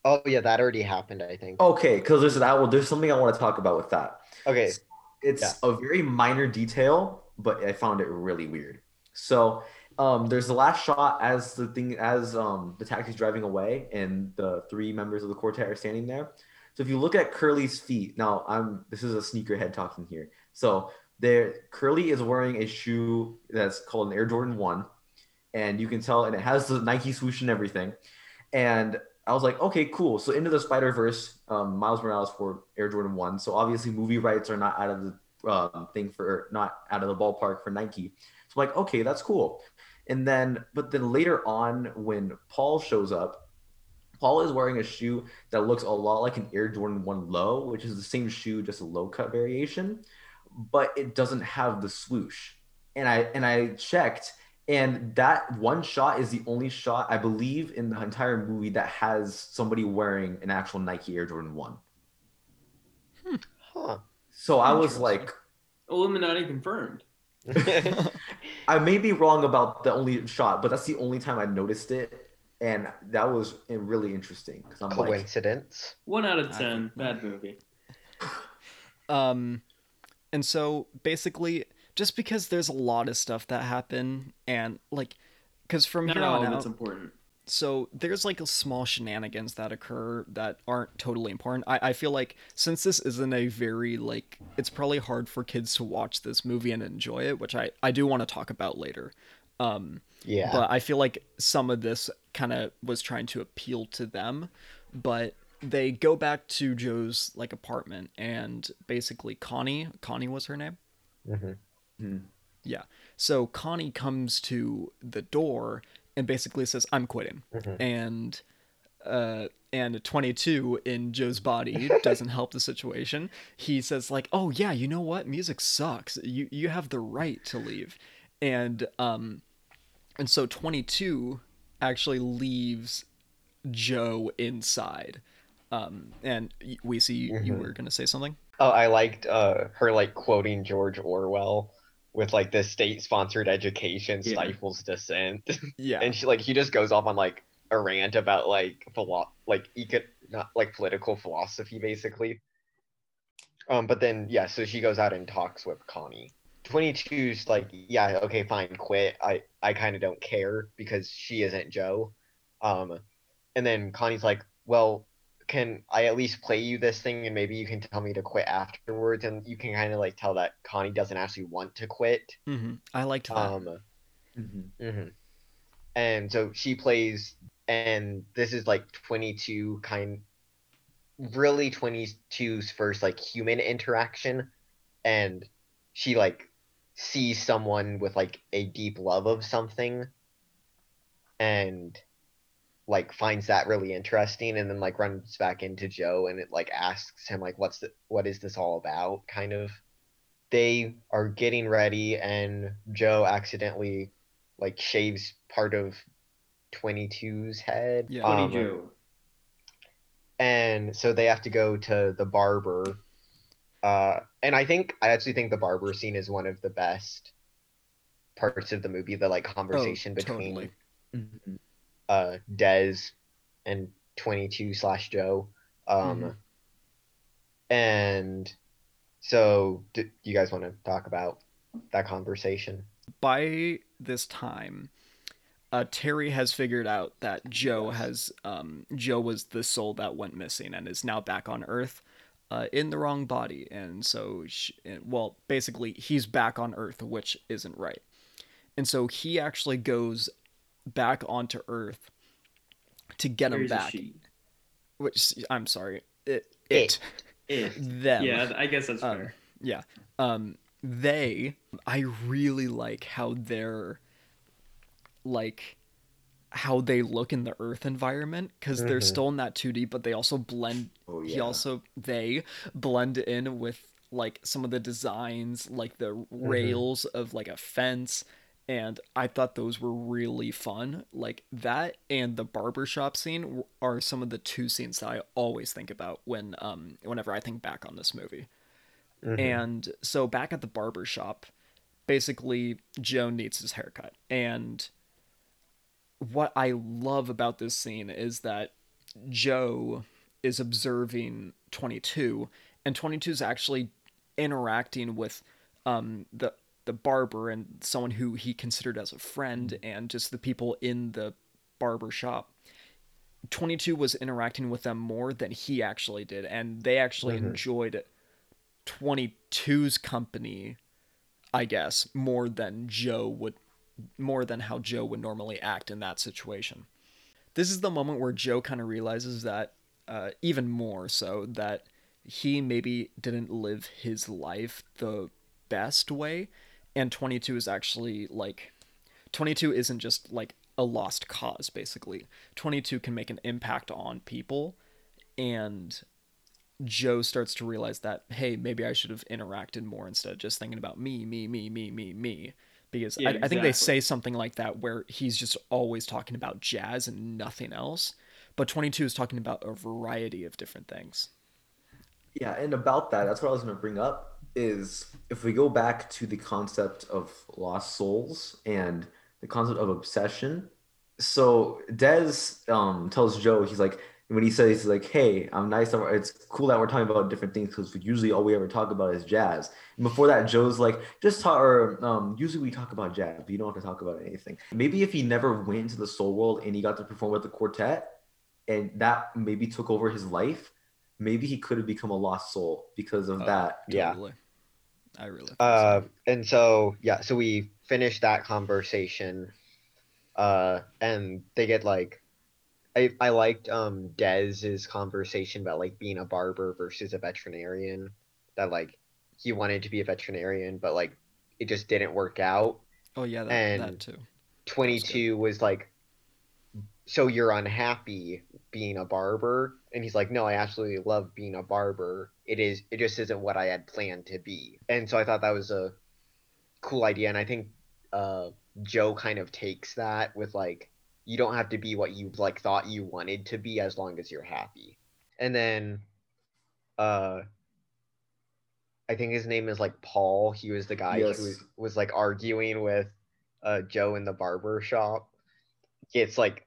Oh yeah, that already happened, I think. Okay, because there's that. Well, there's something I want to talk about with that. Okay. It's Yeah. a very minor detail, but I found it really weird. So, um, there's the last shot as the thing as um the taxi's driving away, and the three members of the quartet are standing there. So if you look at Curley's feet, now I'm this is a sneakerhead talking here. So there, Curly is wearing a shoe that's called an Air Jordan One, and you can tell, and it has the Nike swoosh and everything. And I was like, okay, cool. So into the Spider Verse, um, Miles Morales for Air Jordan One. So obviously, movie rights are not out of the um, thing for not out of the ballpark for Nike. So I'm like, okay, that's cool. And then, but then later on, when Paul shows up, Paul is wearing a shoe that looks a lot like an Air Jordan One Low, which is the same shoe, just a low cut variation, but it doesn't have the swoosh. And I and I checked, and that one shot is the only shot I believe in the entire movie that has somebody wearing an actual Nike Air Jordan One. Huh. So I was like, Illuminati confirmed. I may be wrong about the only shot, but that's the only time I noticed it, and that was really interesting because I'm like, Coincidence. One out of ten. Bad movie. Um, and so basically, just because there's a lot of stuff that happen, and like, because from Not here all on out, it's important. so there's like a small shenanigans that occur that aren't totally important. I, I feel like since this isn't a very like it's probably hard for kids to watch this movie and enjoy it, which I, I do want to talk about later. Um Yeah. but I feel like some of this kind of was trying to appeal to them, but they go back to Joe's like apartment and basically Connie, Connie was her name. Mhm. Hmm, Yeah. So Connie comes to the door and basically says, "I'm quitting," Mhm. and uh, and 22 in Joe's body doesn't help the situation. He says like, "Oh yeah, you know what? Music sucks. You you have the right to leave." And um and so 22 actually leaves Joe inside. Um and we see you Mhm. were going to say something? Oh, I liked uh her like quoting George Orwell with like the state-sponsored education Yeah. stifles dissent, Yeah. and she like he just goes off on like a rant about like philo- like eco not like political philosophy basically. Um, but then yeah, so she goes out and talks with Connie. 22's like, yeah, okay, fine, quit. I I kind of don't care because she isn't Joe. Um, and then Connie's like, well, can I at least play you this thing and maybe you can tell me to quit afterwards? And you can kind of like tell that Connie doesn't actually want to quit. hmm I liked that. Um, Mhm. mhm. and so she plays, and this is like 22 kind, really 22's first like human interaction, and she like sees someone with like a deep love of something, and like finds that really interesting and then like runs back into Joe and it like asks him like what's the what is this all about kind of they are getting ready and Joe accidentally like shaves part of 22's head Yeah. Twenty Um, Joe. and so they have to go to the barber uh and I think I actually think the barber scene is one of the best parts of the movie the like conversation between totally. Mhm. Uh Dez and 22 slash Joe. Um Mhm. and so do you guys want to talk about that conversation? by this time, uh, Terry has figured out that Joe has um, Joe was the soul that went missing and is now back on Earth, uh, in the wrong body, and so she, well, basically he's back on Earth, which isn't right, and so he actually goes back onto Earth to get him Where's the back. Which I'm sorry, it It. it, It. them Yeah, I guess that's um, fair. yeah. Um, they, I really like how they're like how they look in the Earth environment because they're Mhm. still in that 2D, but they also blend. Oh He also they blend in with like some of the designs, like the rails of like a fence. And I thought those were really fun. Like that and the barbershop scene are some of the two scenes that I always think about when um whenever I think back on this movie. Mhm. And so back at the barber shop, basically Joe needs his haircut. And what I love about this scene is that Joe is observing 22 and 22 is actually interacting with um the the barber and someone who he considered as a friend and just the people in the barber shop 22 was interacting with them more than he actually did and they actually Mhm. enjoyed 22's company i guess more than joe would more than how joe would normally act in that situation this is the moment where joe kind of realizes that uh, even more so that he maybe didn't live his life the best way and 22 is actually like 22 isn't just like a lost cause basically. 22 can make an impact on people and joe starts to realize that hey maybe i should have interacted more instead of just thinking about me me me me me me. Because Yeah, I, I think they say something like that where he's just always talking about jazz and nothing else but 22 is talking about a variety of different things. Yeah, and about that, that's what I was going to bring up is if we go back to the concept of lost souls and the concept of obsession. So Dez um, tells Joe, he's like, when he says, he's like, hey, I'm nice. It's cool that we're talking about different things because usually all we ever talk about is jazz. And before that, Joe's like, just talk, or um, usually we talk about jazz, but you don't have to talk about anything. Maybe if he never went into the soul world and he got to perform with the quartet and that maybe took over his life, maybe he could have become a lost soul because of Oh, that. Yeah. i really Uh, so. and so yeah, so we finished that conversation, uh, and they get like, I I liked um Dez's conversation about like being a barber versus a veterinarian. That like he wanted to be a veterinarian, but like it just didn't work out. oh yeah that, and- that too Twenty two was like so you're unhappy being a barber and he's like no i absolutely love being a barber. It is it just isn't what i had planned to be. And so i thought that was a cool idea and i think uh joe kind of takes that with like you don't have to be what you like thought you wanted to be as long as you're happy. And then uh i think his name is like paul. He was the guy Yes. who was, was like arguing with uh joe in the barber shop. Gets like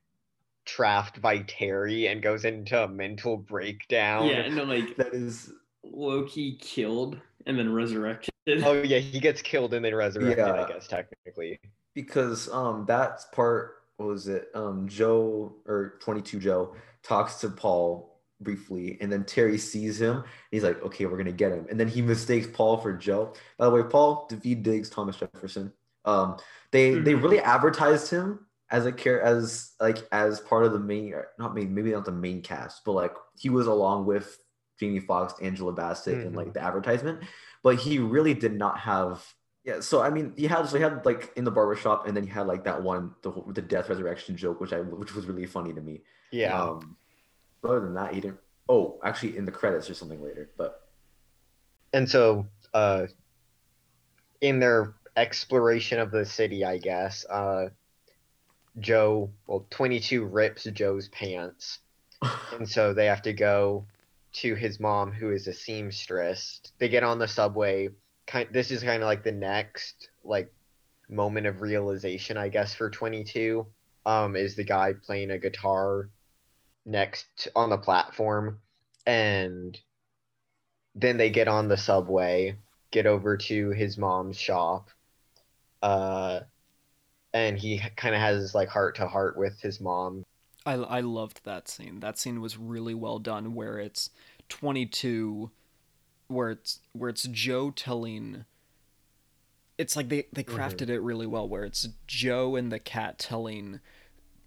trapped by terry and goes into a mental breakdown Yeah, and then like That is Loki killed and then resurrected. oh yeah he gets killed and then resurrected Yeah. i guess technically because um that part what was it um Joe or 22 Joe talks to Paul briefly and then Terry sees him he's like okay we're gonna get him and then he mistakes Paul for Joe by the way Paul Daveed Diggs Thomas Jefferson um they they Mhm. really advertised him as a care as like as part of the main not main maybe not the main cast but like he was along with Jamie Foxx Angela Bassett and like the advertisement but he really did not have yeah, so I mean, he had so he had like in the barbershop, and then he had like that one the whole- the death resurrection joke, which I which was really funny to me. yeah Um, other than that, he didn't. Oh, actually, in the credits or something later. But and so uh in their exploration of the city i guess uh joe well 22 rips joe's pants. And so they have to go to his mom who is a seamstress. They get on the subway. Kind this is kind of like the next like moment of realization i guess for 22 um is the guy playing a guitar next on the platform. And then they get on the subway get over to his mom's shop. Uh and he kind of has like heart to heart with his mom I I loved that scene. That scene was really well done where it's 22 where it's where it's Joe telling it's like they they Mhm. crafted it really well where it's Joe and the cat telling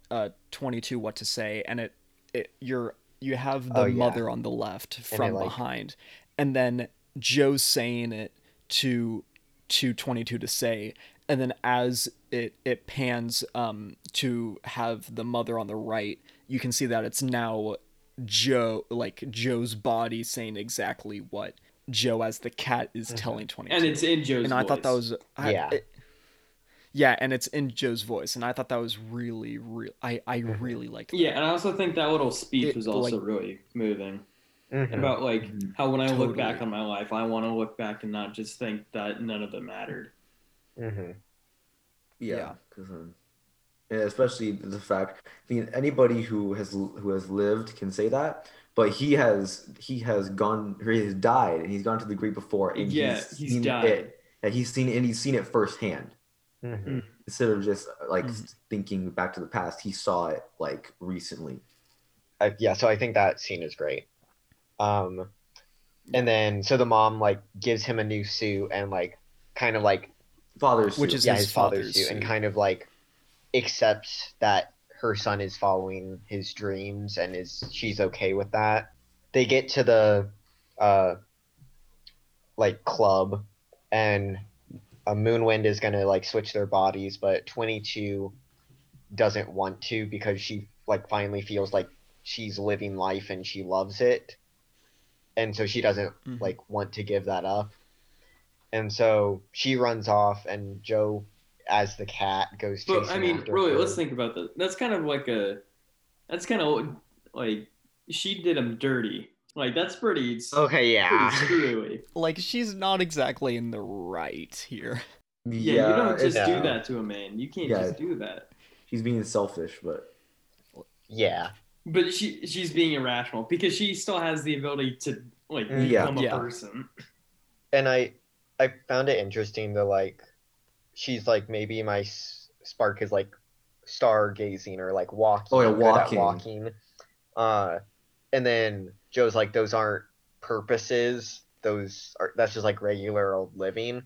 uh 22 what to say and it it you're you have the Oh, yeah. mother on the left from like- behind and then Joe's saying it to to 22 to say and then as it it pans um to have the mother on the right you can see that it's now joe like joe's body saying exactly what joe as the cat is Mhm. telling twenty. and it's in Joe's and i thought that voice. was I, Yeah. it- yeah and it's in joe's voice and i thought that was really real i i Mhm. really liked that. Yeah, and I also think that little speech It, was also like- really moving. Mhm. About like Mhm. how when I look back on my life, I want to look back and not just think that none of it mattered. Mhm. yeah, Yeah. 'cause, um, and especially the fact. I mean, anybody who has who has lived can say that. But he has he has gone or he has died and he's gone to the great before and yeah, he's, he's seen died. it and he's seen and he's seen it firsthand. Mhm. instead of just like Mhm. thinking back to the past he saw it like recently I, yeah, so I think that scene is great. Um, and then so the mom like gives him a new suit and like kind of like father's Which suit. is yeah his his father's father's suit and kind of like accepts that her son is following his dreams and is she's okay with that. They get to the uh like club and a Moonwind is gonna like switch their bodies, but 22 doesn't want to because she like finally feels like she's living life and she loves it, and so she doesn't Mhm. like want to give that up, and so she runs off, and Joe, as the cat, goes chasing But I mean, after really, her. let's think about that. That's kind of like a, that's kind of like she did him dirty. Like that's pretty. Okay, yeah. Pretty screwy. like she's not exactly in the right here Yeah, you don't just it's- do that to a man. You can't Yeah. just do that. he's being selfish but yeah. But she she's being irrational because she still has the ability to like Mm, yeah. become a Yeah. person. and I I found it interesting that like she's like maybe my s- spark is like stargazing or like walking. Oh, yeah, I'm good at walking. walking. Uh, and then Joe's like those aren't purposes. Those are that's just like regular old living.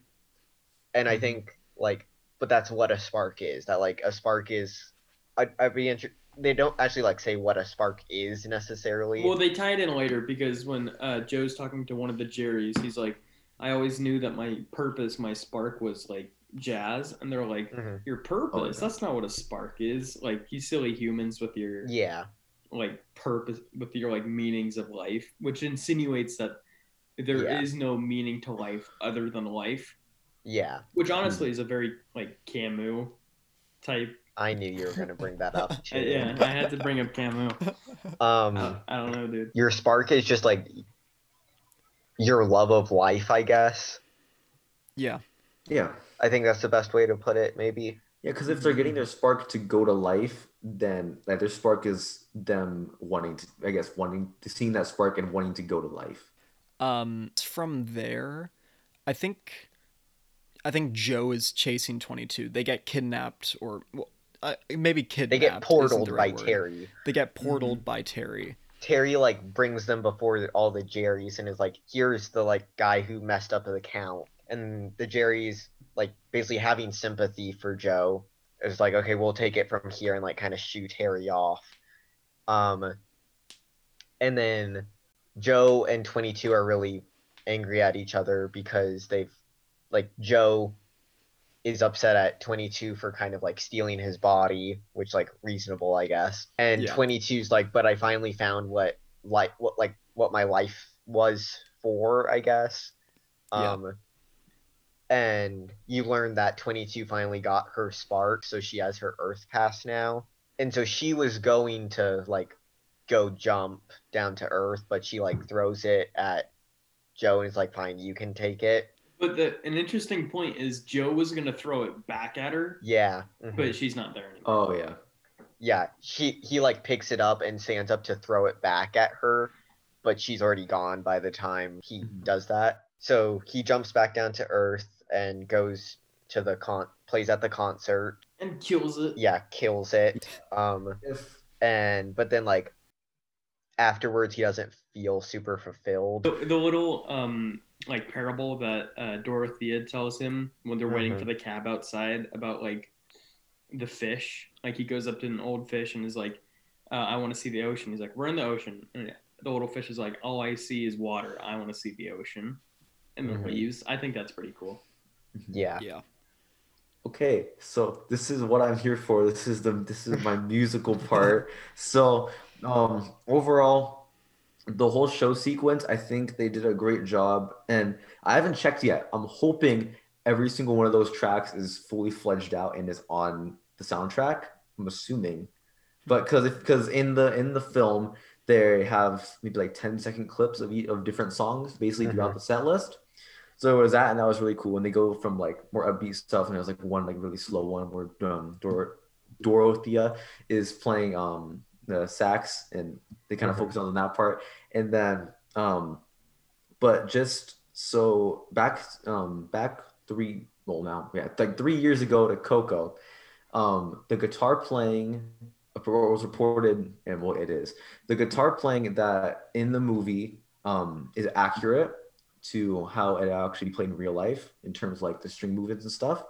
And I Mhm. think like, but that's what a spark is. That like a spark is. I'd, I'd be interested. They don't actually like say what a spark is necessarily. Well, they tie it in later because when uh, Joe's talking to one of the Jerrys, he's like, "I always knew that my purpose, my spark, was like jazz, and they're like, Mhm. your purpose. Oh, yeah. That's not what a spark is. Like you silly humans with your Yeah. like purpose with your like meanings of life, which insinuates that there is Yeah. no meaning to life other than life. Yeah. Which honestly is a very like Camus type. I knew you were gonna bring that up too. yeah, I had to bring up Camus. Um, I don't know, dude. your spark is just like your love of life, I guess. yeah. Yeah. I think that's the best way to put it, maybe. Yeah, because if they're getting their spark to go to life, then like their spark is them wanting to, I guess, wanting to seeing that spark and wanting to go to life. Um, from there, I think, I think Joe is chasing twenty two. They get kidnapped, or well, uh, maybe kidnapped. They get portaled the by word. Terry. They get portaled by Terry. Terry like brings them before all the Jerrys and is like, "Here's the like guy who messed up the count." And the Jerrys like basically having sympathy for Joe is like, "Okay, we'll take it from here," and like kind of shoot Terry off. Um, and then Joe and Twenty Two are really angry at each other because they've like Joe is upset at 22 for kind of like stealing his body, which like reasonable, I guess. And Yeah. 22's like, but I finally found what like what like what my life was for, I guess. Yeah. Um and you learn that 22 finally got her spark, so she has her earth pass now. And so she was going to like go jump down to earth, but she like throws it at Joe and is like, fine, you can take it. But the an interesting point is Joe was gonna throw it back at her, Yeah. mhm. but she's not there anymore. Oh yeah. yeah she he like picks it up and stands up to throw it back at her but she's already gone by the time he Mhm. does that so he jumps back down to earth and goes to the con plays at the concert and kills it. yeah kills it um If and but then like afterwards he doesn't feel super fulfilled The, the little um like parable that uh, Dorothea tells him when they're waiting Mhm. for the cab outside about like the fish. Like he goes up to an old fish and is like, uh, "I want to see the ocean." He's like, "We're in the ocean." And the little fish is like, "All I see is water. I want to see the ocean." And then Mhm. leaves. I think that's pretty cool. yeah Yeah. Okay, so this is what I'm here for. This is the this is my musical part. So, um, overall, the whole show sequence, I think they did a great job, and I haven't checked yet. I'm hoping every single one of those tracks is fully fledged out and is on the soundtrack. I'm assuming, but because because in the in the film they have maybe like 10 second clips of each, of different songs basically throughout the set list. So it was that, and that was really cool. When they go from like more upbeat stuff, and there's like one like really slow one where um, Dor- Dorothea is playing um the sax, and they kind of Mhm. focus on that part. And then, um, but just so back um back three well now yeah like three years ago to Coco, um the guitar playing was reported and well it is the guitar playing that in the movie um is accurate to how it actually played in real life in terms of like the string movements and stuff.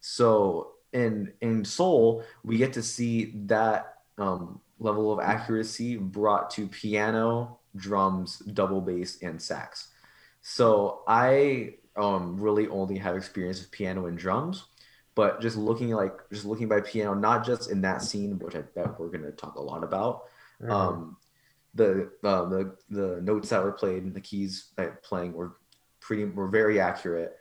So in in Soul, we get to see that um, level of accuracy brought to piano, drums, double bass, and sax. So I um, really only have experience with piano and drums, but just looking like just looking by piano, not just in that scene, which I bet we're gonna talk a lot about, Mhm. um, the uh, the the notes that were played and the keys that playing were pretty were very accurate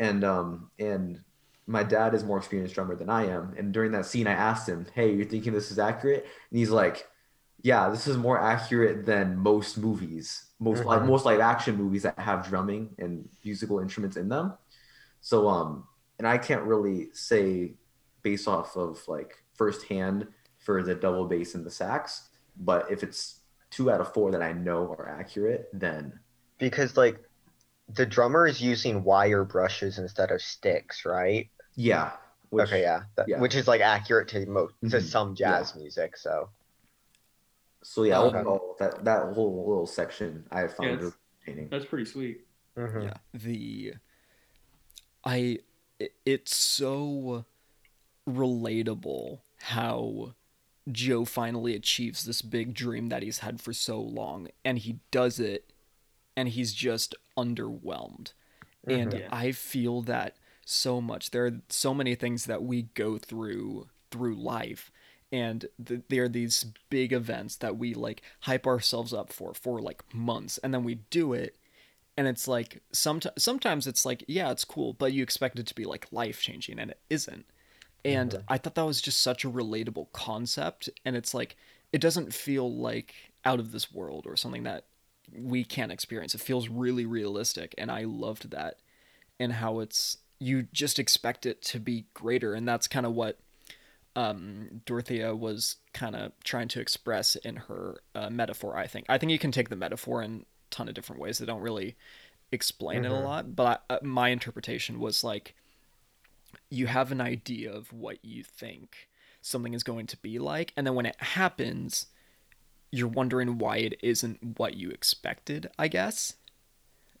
and um and my dad is more experienced drummer than I am. And during that scene I asked him hey you're thinking this is accurate? And he's like yeah this is more accurate than most movies most like Mhm. most live action movies that have drumming and musical instruments in them. So um and I can't really say based off of like firsthand for the double bass and the sax but if it's two out of four that I know are accurate, then because like the drummer is using wire brushes instead of sticks right yeah. Which, okay yeah. That- yeah. which is like accurate to most to Mhm. some jazz music so So yeah, Um, overall, that that whole little section I found Yeah, really entertaining. That's pretty sweet. Mhm. yeah the i it, it's so relatable how joe finally achieves this big dream that he's had for so long and he does it and he's just underwhelmed and Mhm. Yeah. i feel that so much. There are so many things that we go through through life and th- there are these big events that we like hype ourselves up for for like months and then we do it and it's like sometimes sometimes it's like yeah it's cool but you expect it to be like life changing and it isn't and Mhm. i thought that was just such a relatable concept and it's like it doesn't feel like out of this world or something that we can't experience it feels really realistic and i loved that and how it's you just expect it to be greater and that's kind of what um, Dorothea was kind of trying to express in her uh, metaphor. I think. I think you can take the metaphor in a ton of different ways. They don't really explain it a Mhm. lot, but I, uh, my interpretation was like, you have an idea of what you think something is going to be like, and then when it happens, you're wondering why it isn't what you expected. I guess,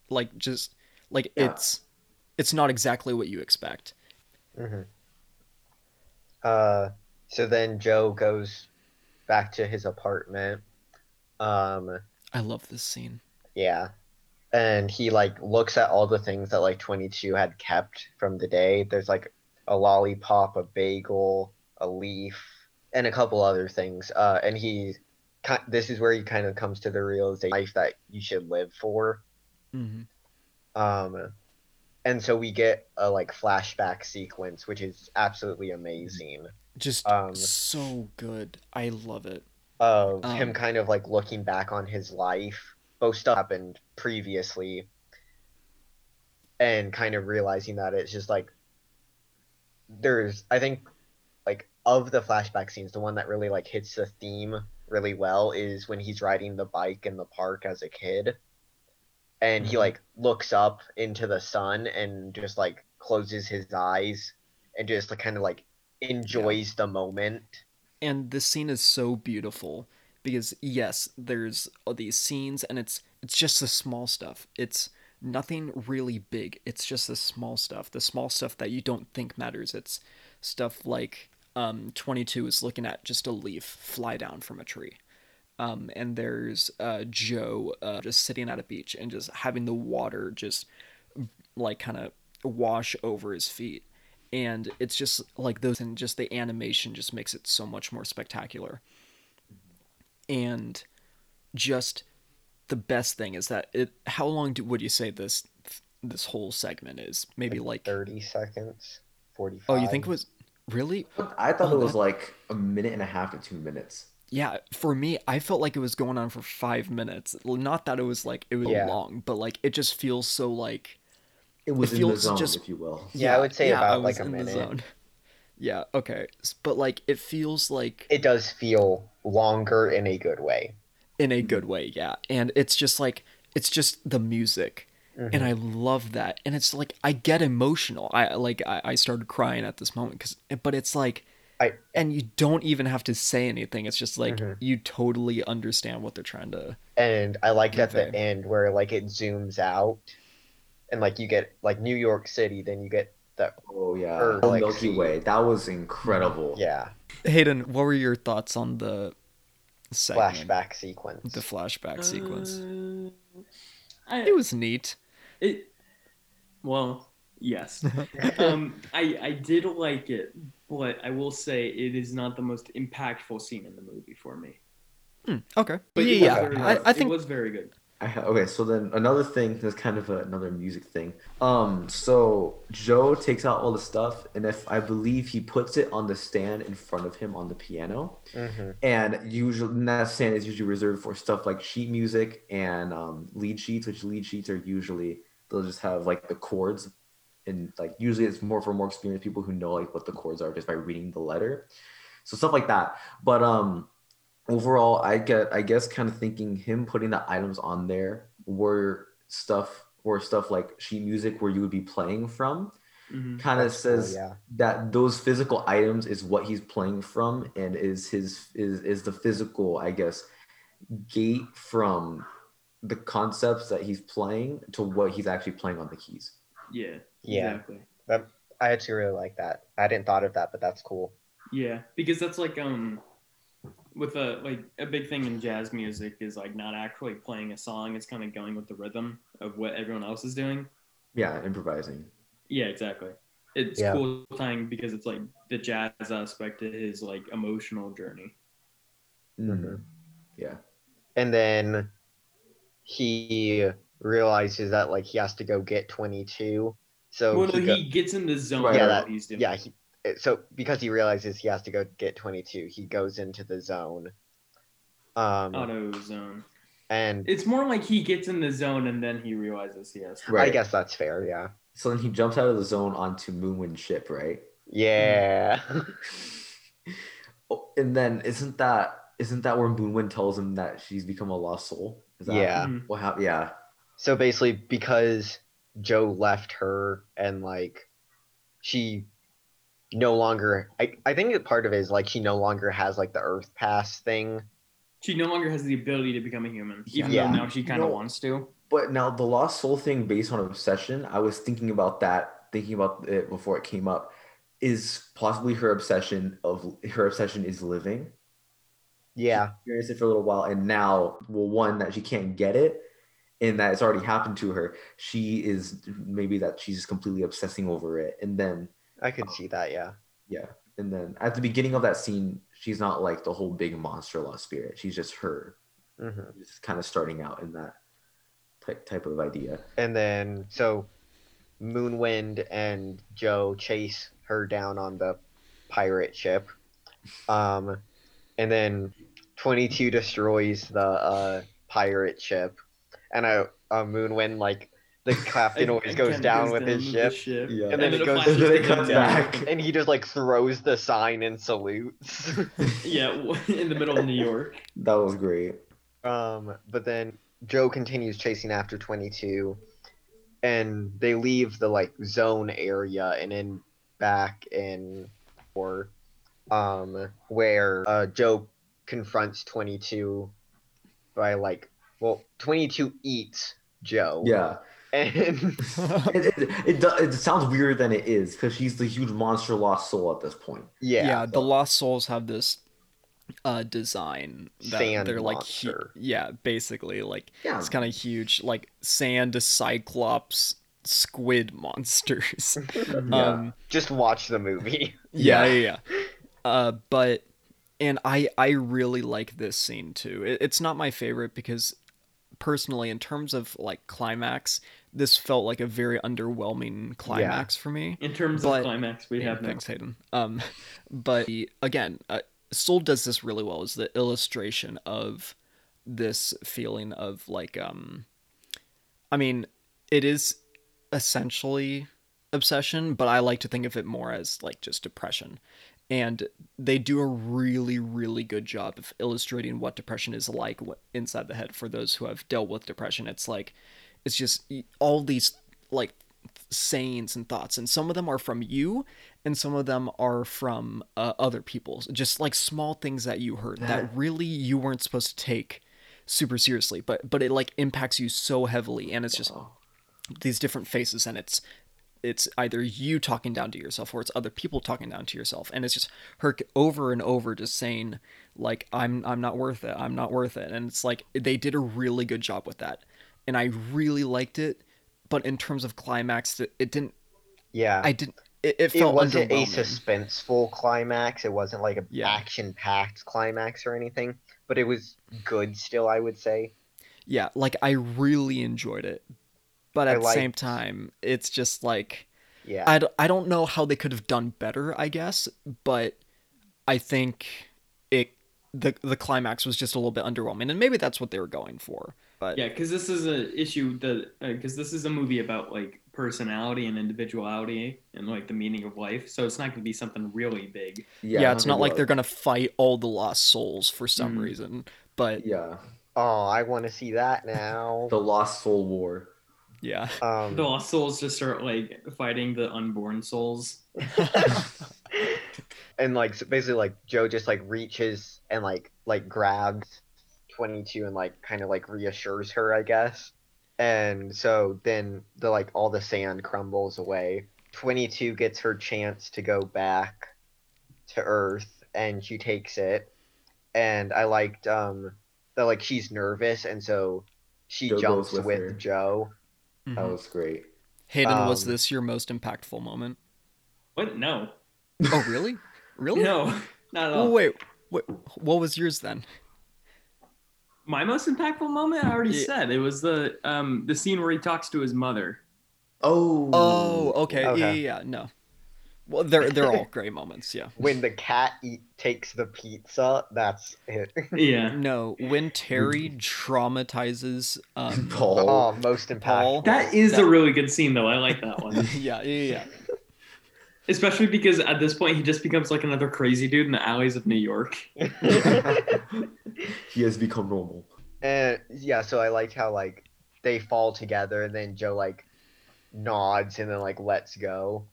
like just like Yeah. it's it's not exactly what you expect. hmm Uh, so then Joe goes back to his apartment. Um, I love this scene. yeah, and he like looks at all the things that like 22 had kept from the day. There's like a lollipop, a bagel, a leaf, and a couple other things. Uh, and he, this is where he kind of comes to the realization life that you should live for. hmm Um, and so we get a like flashback sequence, which is absolutely amazing. Just Um, so good. I love it. of Um, him kind of like looking back on his life, both stuff happened previously, and kind of realizing that it's just like there's I think like of the flashback scenes, the one that really like hits the theme really well is when he's riding the bike in the park as a kid. And he Mhm. like looks up into the sun and just like closes his eyes and just like, kind of like enjoys the moment. And this scene is so beautiful because yes, there's all these scenes and it's it's just the small stuff. It's nothing really big. It's just the small stuff. The small stuff that you don't think matters. It's stuff like um 22 is looking at just a leaf fly down from a tree. Um, and there's uh, Joe uh, just sitting at a beach and just having the water just like kind of wash over his feet. And it's just like those and just the animation just makes it so much more spectacular. And just the best thing is that it how long do, would you say this this whole segment is? Maybe like 30 seconds, 45. oh you think it was really? I thought Oh, it was that- like a minute and a half to two minutes. Yeah for me i felt like it was going on for five minutes not that it was like it was Yeah. long but like it just feels so like It was It in the feels zone, just- if you will. Yeah, I would say I about, like, a minute. zone. yeah okay but like it feels like It does feel longer in a good way. in a good way yeah and it's just like it's just the music Mm-hmm. and i love that and it's like i get emotional i like i, I started crying at this moment because but it's like I- and you don't even have to say anything it's just like Mhm. you totally understand what they're trying to and I liked at the end where like it zooms out, and like you get like New York City, then you get the Oh yeah, Or, the like, Milky Way. That was incredible. yeah hayden what were your thoughts on the segment, flashback sequence. the flashback sequence Uh, I, it was neat It. Well, yes. um, I I did like it, but I will say it is not the most impactful scene in the movie for me. Hmm, okay But it was yeah very I. I think it was very good. I okay, so then another thing that's kind of a, another music thing. Um, so Joe takes out all the stuff, and if I believe he puts it on the stand in front of him on the piano, Mhm. and usually and that stand is usually reserved for stuff like sheet music and um, lead sheets, which lead sheets are usually they'll just have like the chords, and like usually it's more for more experienced people who know like what the chords are just by reading the letter, so stuff like that. But um, overall, I get I guess kind of thinking him putting the items on there were stuff or stuff like sheet music where you would be playing from Mhm. kind of That's cool, says yeah. that those physical items is what he's playing from and is his is is the physical i guess gate from the concepts that he's playing to what he's actually playing on the keys Yeah. Yeah. Exactly. I actually really like that. I hadn't thought of that, but that's cool. Yeah, because that's like um, with a like a big thing in jazz music is like not actually playing a song. It's kind of going with the rhythm of what everyone else is doing. yeah improvising Yeah, exactly. it's Yeah. cool time because it's like the jazz aspect to his like emotional journey. Mhm. Yeah. and then he realizes that like he has to go get 22 so well, no, he, go- he gets in the zone. Right, yeah, that- he's doing. yeah he, so because he realizes he has to go get 22 he goes into the zone um auto zone. and It's more like he gets in the zone and then he realizes he has. To. Right. i guess that's fair yeah So then he jumps out of the zone onto Moonwind's ship, right? yeah Oh, and then isn't that isn't that where Moonwind tells him that she's become a lost soul? Is that Yeah. Mhm. what hap- yeah. so basically because joe left her and like she no longer I, I think that part of it is like she no longer has like the earth pass thing She no longer has the ability to become a human, even Yeah. though now she kind of No. wants to. But now the lost soul thing based on obsession, I was thinking about that, thinking about it before it came up. Is possibly her obsession of her obsession is living. yeah Experienced it for a little while, and now, well, one that she can't get it, and that it's already happened to her. She is maybe that she's just completely obsessing over it, and then i could see that yeah yeah, and then at the beginning of that scene, she's not like the whole big monster lost spirit. She's just her, hmm just kind of starting out in that type type of idea. And then so Moonwind and Joe chase her down on the pirate ship. Um and then 22 destroys the uh pirate ship. And a, a moon Moonwind like the captain always goes Kinda down with his the ship. Yeah. And then it goes- and then it comes him. back. And he just like throws the sign and salutes. Yeah, in the middle of New York. That was great. Um, but then Joe continues chasing after 22, and they leave the like zone area and then back in or um where uh Joe confronts 22 by like well 22 eats Joe Yeah. and It, it, it, do- it sounds weirder than it is because she's the huge monster lost soul at this point. yeah, yeah, the lost souls have this uh design that Sand they're like hu- yeah basically like Yeah. it's kind of huge like sand cyclops squid monsters. Yeah. um just watch the movie yeah Yeah. yeah, yeah. uh but and i i really like this scene too it, it's not my favorite because personally in terms of like climax this felt like a very underwhelming climax for me In terms But- of climax, we yeah, have now. thanks, Hayden. Um, but the- again, uh, Soul does this really well. Is the illustration of this feeling of like, um, I mean, it is essentially obsession, but I like to think of it more as like just depression. And they do a really, really good job of illustrating what depression is like inside the head for those who have dealt with depression. It's like, it's just all these like sayings and thoughts and some of them are from you and some of them are from uh, other people's just like small things that you heard that That- really you weren't supposed to take super seriously but but it like impacts you so heavily and it's just these different faces and it's it's either you talking down to yourself or it's other people talking down to yourself and it's just her over and over just saying like i'm i'm not worth it i'm not worth it and it's like they did a really good job with that and i really liked it but in terms of climax it, it didn't yeah i didn't it, it it wasn't a suspenseful climax. It wasn't like a Yeah. action-packed climax or anything, but it was good still. I would say. yeah like i really enjoyed it but I at the same time it's just like Yeah. I, d- I don't know how they could have done better i guess but i think it the the climax was just a little bit underwhelming and maybe that's what they were going for but Yeah, because this is an issue that because this is a movie about like personality and individuality and like the meaning of life. So it's not going to be something really big. yeah, it's not like they're gonna. gonna fight all the lost souls for some Mhm. reason but Yeah, oh, I want to see that now. the lost soul war. Yeah. Um, The lost souls just start like fighting the unborn souls. and like so basically like Joe just like reaches and like like grabs 22 and like kind of like reassures her I guess. And so then the like all the sand crumbles away. 22 gets her chance to go back to Earth and she takes it. And I liked um that like she's nervous and so she Joe jumps with with, her. Joe That was great. hayden was Um, this your most impactful moment What? No. Oh, really? Really? No, not at all. Oh, wait. What? What was yours then? My most impactful moment, I already Yeah. said it was the um the scene where he talks to his mother. Oh. Oh, okay. Yeah, yeah, yeah. No. Well, they're they're all great moments. Yeah. When the cat eat, takes the pizza, that's it. Yeah, No, when Terry traumatizes um Paul. oh, most impactful. Paul. that is That- a really good scene though. I like that one, yeah, yeah, yeah. especially because at this point he just becomes like another crazy dude in the alleys of New York. he has become normal. And yeah, so I liked how like they fall together and then Joe like nods and then like lets go.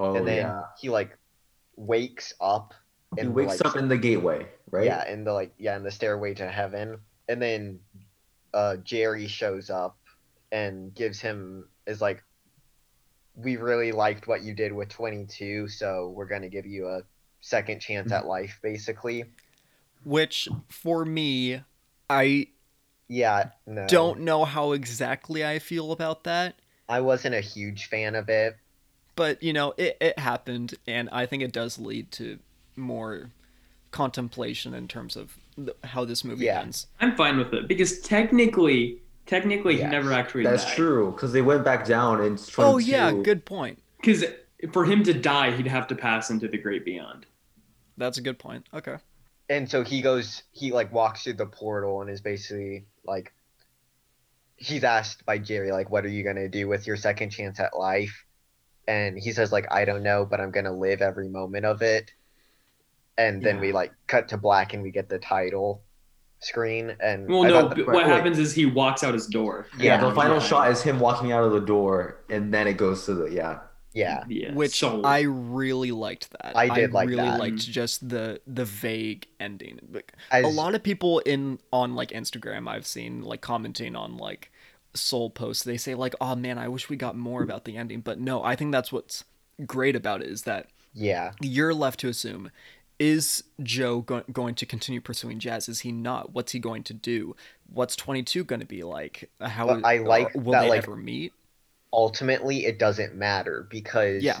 Oh and then yeah. he like wakes up He in wakes the, like, up in the gateway, right? Yeah, in the like yeah, in the stairway to heaven. And then uh Jerry shows up and gives him is like we really liked what you did with 22, so we're going to give you a second chance at life basically. Which for me, I Yeah, no. don't know how exactly I feel about that, I wasn't a huge fan of it. But you know, it it happened and I think it does lead to more contemplation in terms of th- how this movie Yeah. ends. I'm fine with it because technically, technically Yes, he never actually That's died. true because they went back down and. Oh yeah, good point. Because for him to die, he'd have to pass into the great beyond. That's a good point. Okay. and so he goes he like walks through the portal and is basically like he's asked by jerry like what are you going to do with your second chance at life and he says like i don't know but i'm going to live every moment of it and then we like cut to black and we get the title screen and Well, I no, the- what wait. happens is he walks out his door. Yeah, Yeah, the final yeah. shot is him walking out of the door, and then it goes to the yeah. yeah Yeah, Which so- I really liked that. I did like that. I really that. liked just the the vague ending. Like, As, a lot of people in on like Instagram I've seen like commenting on like soul posts they say like oh man I wish we got more about the ending but no I think that's what's great about it is that yeah you're left to assume is Joe go- going to continue pursuing jazz is he not what's he going to do what's 22 going to be like how But I like will that, they like, ever meet ultimately it doesn't matter because Yeah.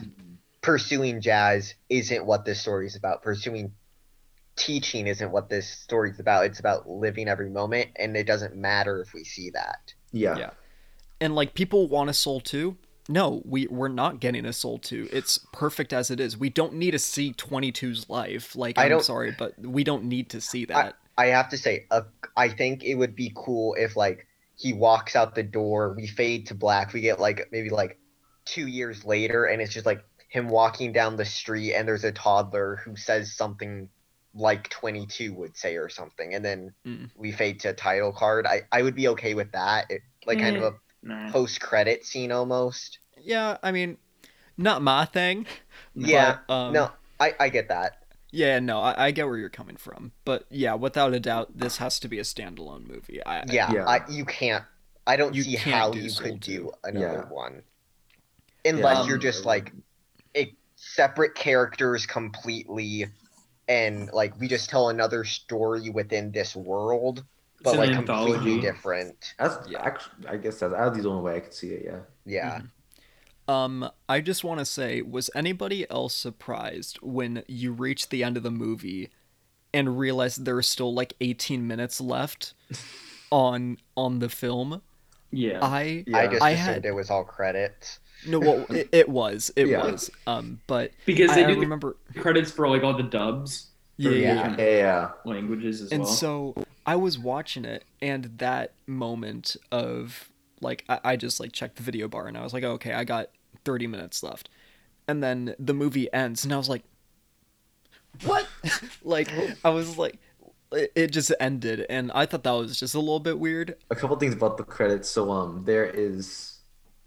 pursuing jazz isn't what this story is about. Pursuing teaching isn't what this story is about. It's about living every moment, and it doesn't matter if we see that. Yeah. Yeah. and like people want a soul 2 no we we're not getting a soul 2 it's perfect as it is. We don't need to see 22's life. Like I i'm don't- sorry but we don't need to see that. I have to say, uh, I think it would be cool if like he walks out the door, we fade to black, we get like maybe like two years later, and it's just like him walking down the street, and there's a toddler who says something like 22 would say or something, and then Mm. we fade to title card. I I would be okay with that, it, like kind of a Nah. post credit scene almost. yeah i mean not my thing Yeah, but, um, no, I I get that. yeah no I, I get where you're coming from but yeah without a doubt this has to be a standalone movie I, I- Yeah, Yeah. I, you can't. I don't You see how do you could do another Yeah. one, unless Um, you're just like it, separate characters completely, and like we just tell another story within this world, but an like completely different. That's Yeah. actually, I guess that's, that's the only way I could see it. Yeah. Yeah, Um, I just want to say, was anybody else surprised when you reached the end of the movie and realized there was still like 18 minutes left on on the film? Yeah. I Yeah. I just I assumed had- it was all credits. No, well, it, it was, it Yeah. was. Um, but because I, they I do the remember, credits for like all the dubs yeah, yeah, languages as And well. And so I was watching it, and that moment of like I, I just like checked the video bar, and I was like, okay, I got 30 minutes left, and then the movie ends, and I was like, what? like I was like, it, it just ended, and I thought that was just a little bit weird. a couple things about the credits. So um, there is.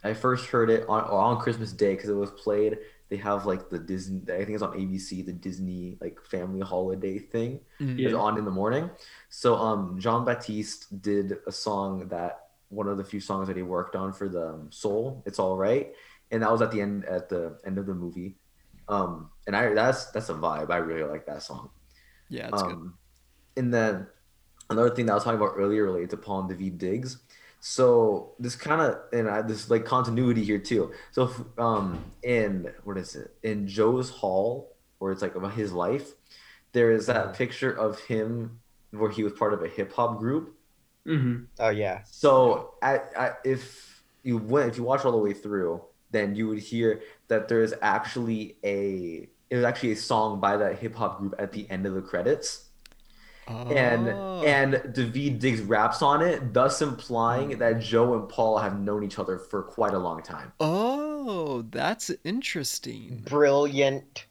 I first heard it on on Christmas Day because it was played. They have like the Disney. I think it's on ABC, the Disney like family holiday thing. Mm. is on in the morning. So um, Jon Batiste did a song that one of the few songs that he worked on for the um, Soul. It's all right, and that was at the end at the end of the movie. Um, and I that's that's a vibe. I really like that song. Yeah, it's good. Um, and then another thing that I was talking about earlier related to Paul and Daveed Diggs. So this kind of and I, this like continuity here too. So um in what is it in Joe's Hall where it's like about his life, there is that picture of him where he was part of a hip hop group. hmm Oh yeah. So at, at, if you went if you watch all the way through, then you would hear that there is actually a it was actually a song by that hip hop group at the end of the credits and Oh. and Daveed Diggs raps on it, thus implying that Joe and Paul have known each other for quite a long time. Oh, that's interesting. Brilliant.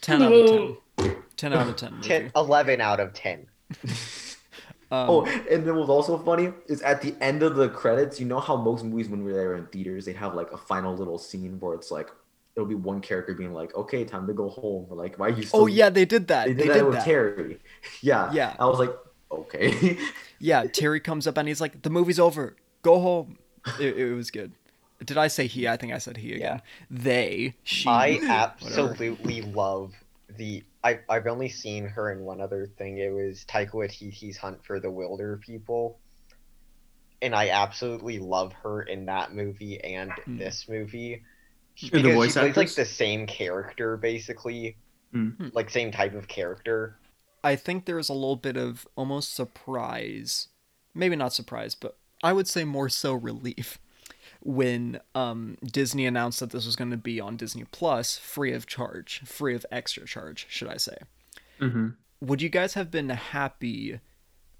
10 out of 10. 10 out of 10. movie. 10, 11 out of 10. Um, Oh, and then what's also funny is at the end of the credits, you know how most movies when we're there in theaters, they have like a final little scene where it's like it'll be one character being like, "Okay, time to go home." Or like, "Why are you?" Still oh yeah, they did that. they They did did, that with that. Terry. Yeah, Yeah. I was like, okay. Yeah, Terry comes up and he's like, "The movie's over. Go home." It, it was good. Did I say he? I think I said he again. They, she. I whatever. absolutely love the. I, I've only seen her in one other thing. It was Taika Waititi's Hunt for the Wilderpeople. And I absolutely love her in that movie and Hmm. this movie. The Because voice she plays like the same character, basically. Hmm. Like, same type of character. I think there's a little bit of almost surprise, maybe not surprise, but I would say more so relief when um, Disney announced that this was going to be on Disney Plus, free of charge, free of extra charge, should I say? hmm Would you guys have been happy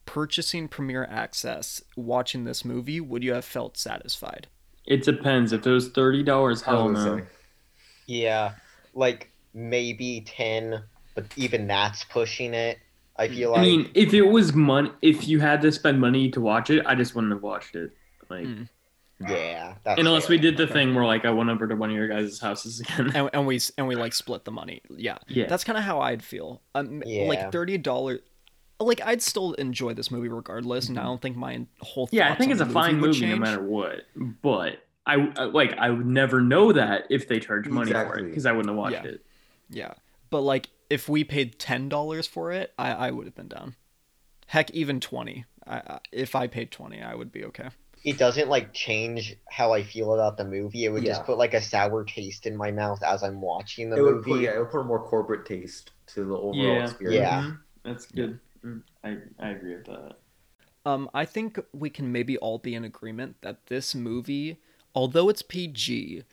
purchasing Premiere Access, watching this movie? Would you have felt satisfied? It depends. If it was thirty dollars, I was hell gonna no. say. Yeah. Like, maybe 10, but even that's pushing it. I feel like. I mean, if it was money, if you had to spend money to watch it, I just wouldn't have watched it. Like, Mm. yeah. That's unless fair. we did the Okay. thing where like I went over to one of your guys' houses again. And, and we and we like split the money. Yeah. yeah. That's kind of how I'd feel. Um, Yeah. like thirty dollars. Like I'd still enjoy this movie regardless, and I don't think my whole yeah, I think it's a fine would movie no matter what. But I I- like I would never know that if they charge money for it because I wouldn't have watched Yeah. it. Yeah, but like if we paid ten dollars for it, I I would have been down. Heck, even twenty. I, I if I paid twenty, I would be okay. it doesn't like change how I feel about the movie. It would Yeah. just put like a sour taste in my mouth as I'm watching the It would movie. put yeah, it would put a more corporate taste to the overall Yeah. experience. Yeah. Mhm. That's good. Mm, I I agree with that. Um, I think we can maybe all be in agreement that this movie, although it's PG,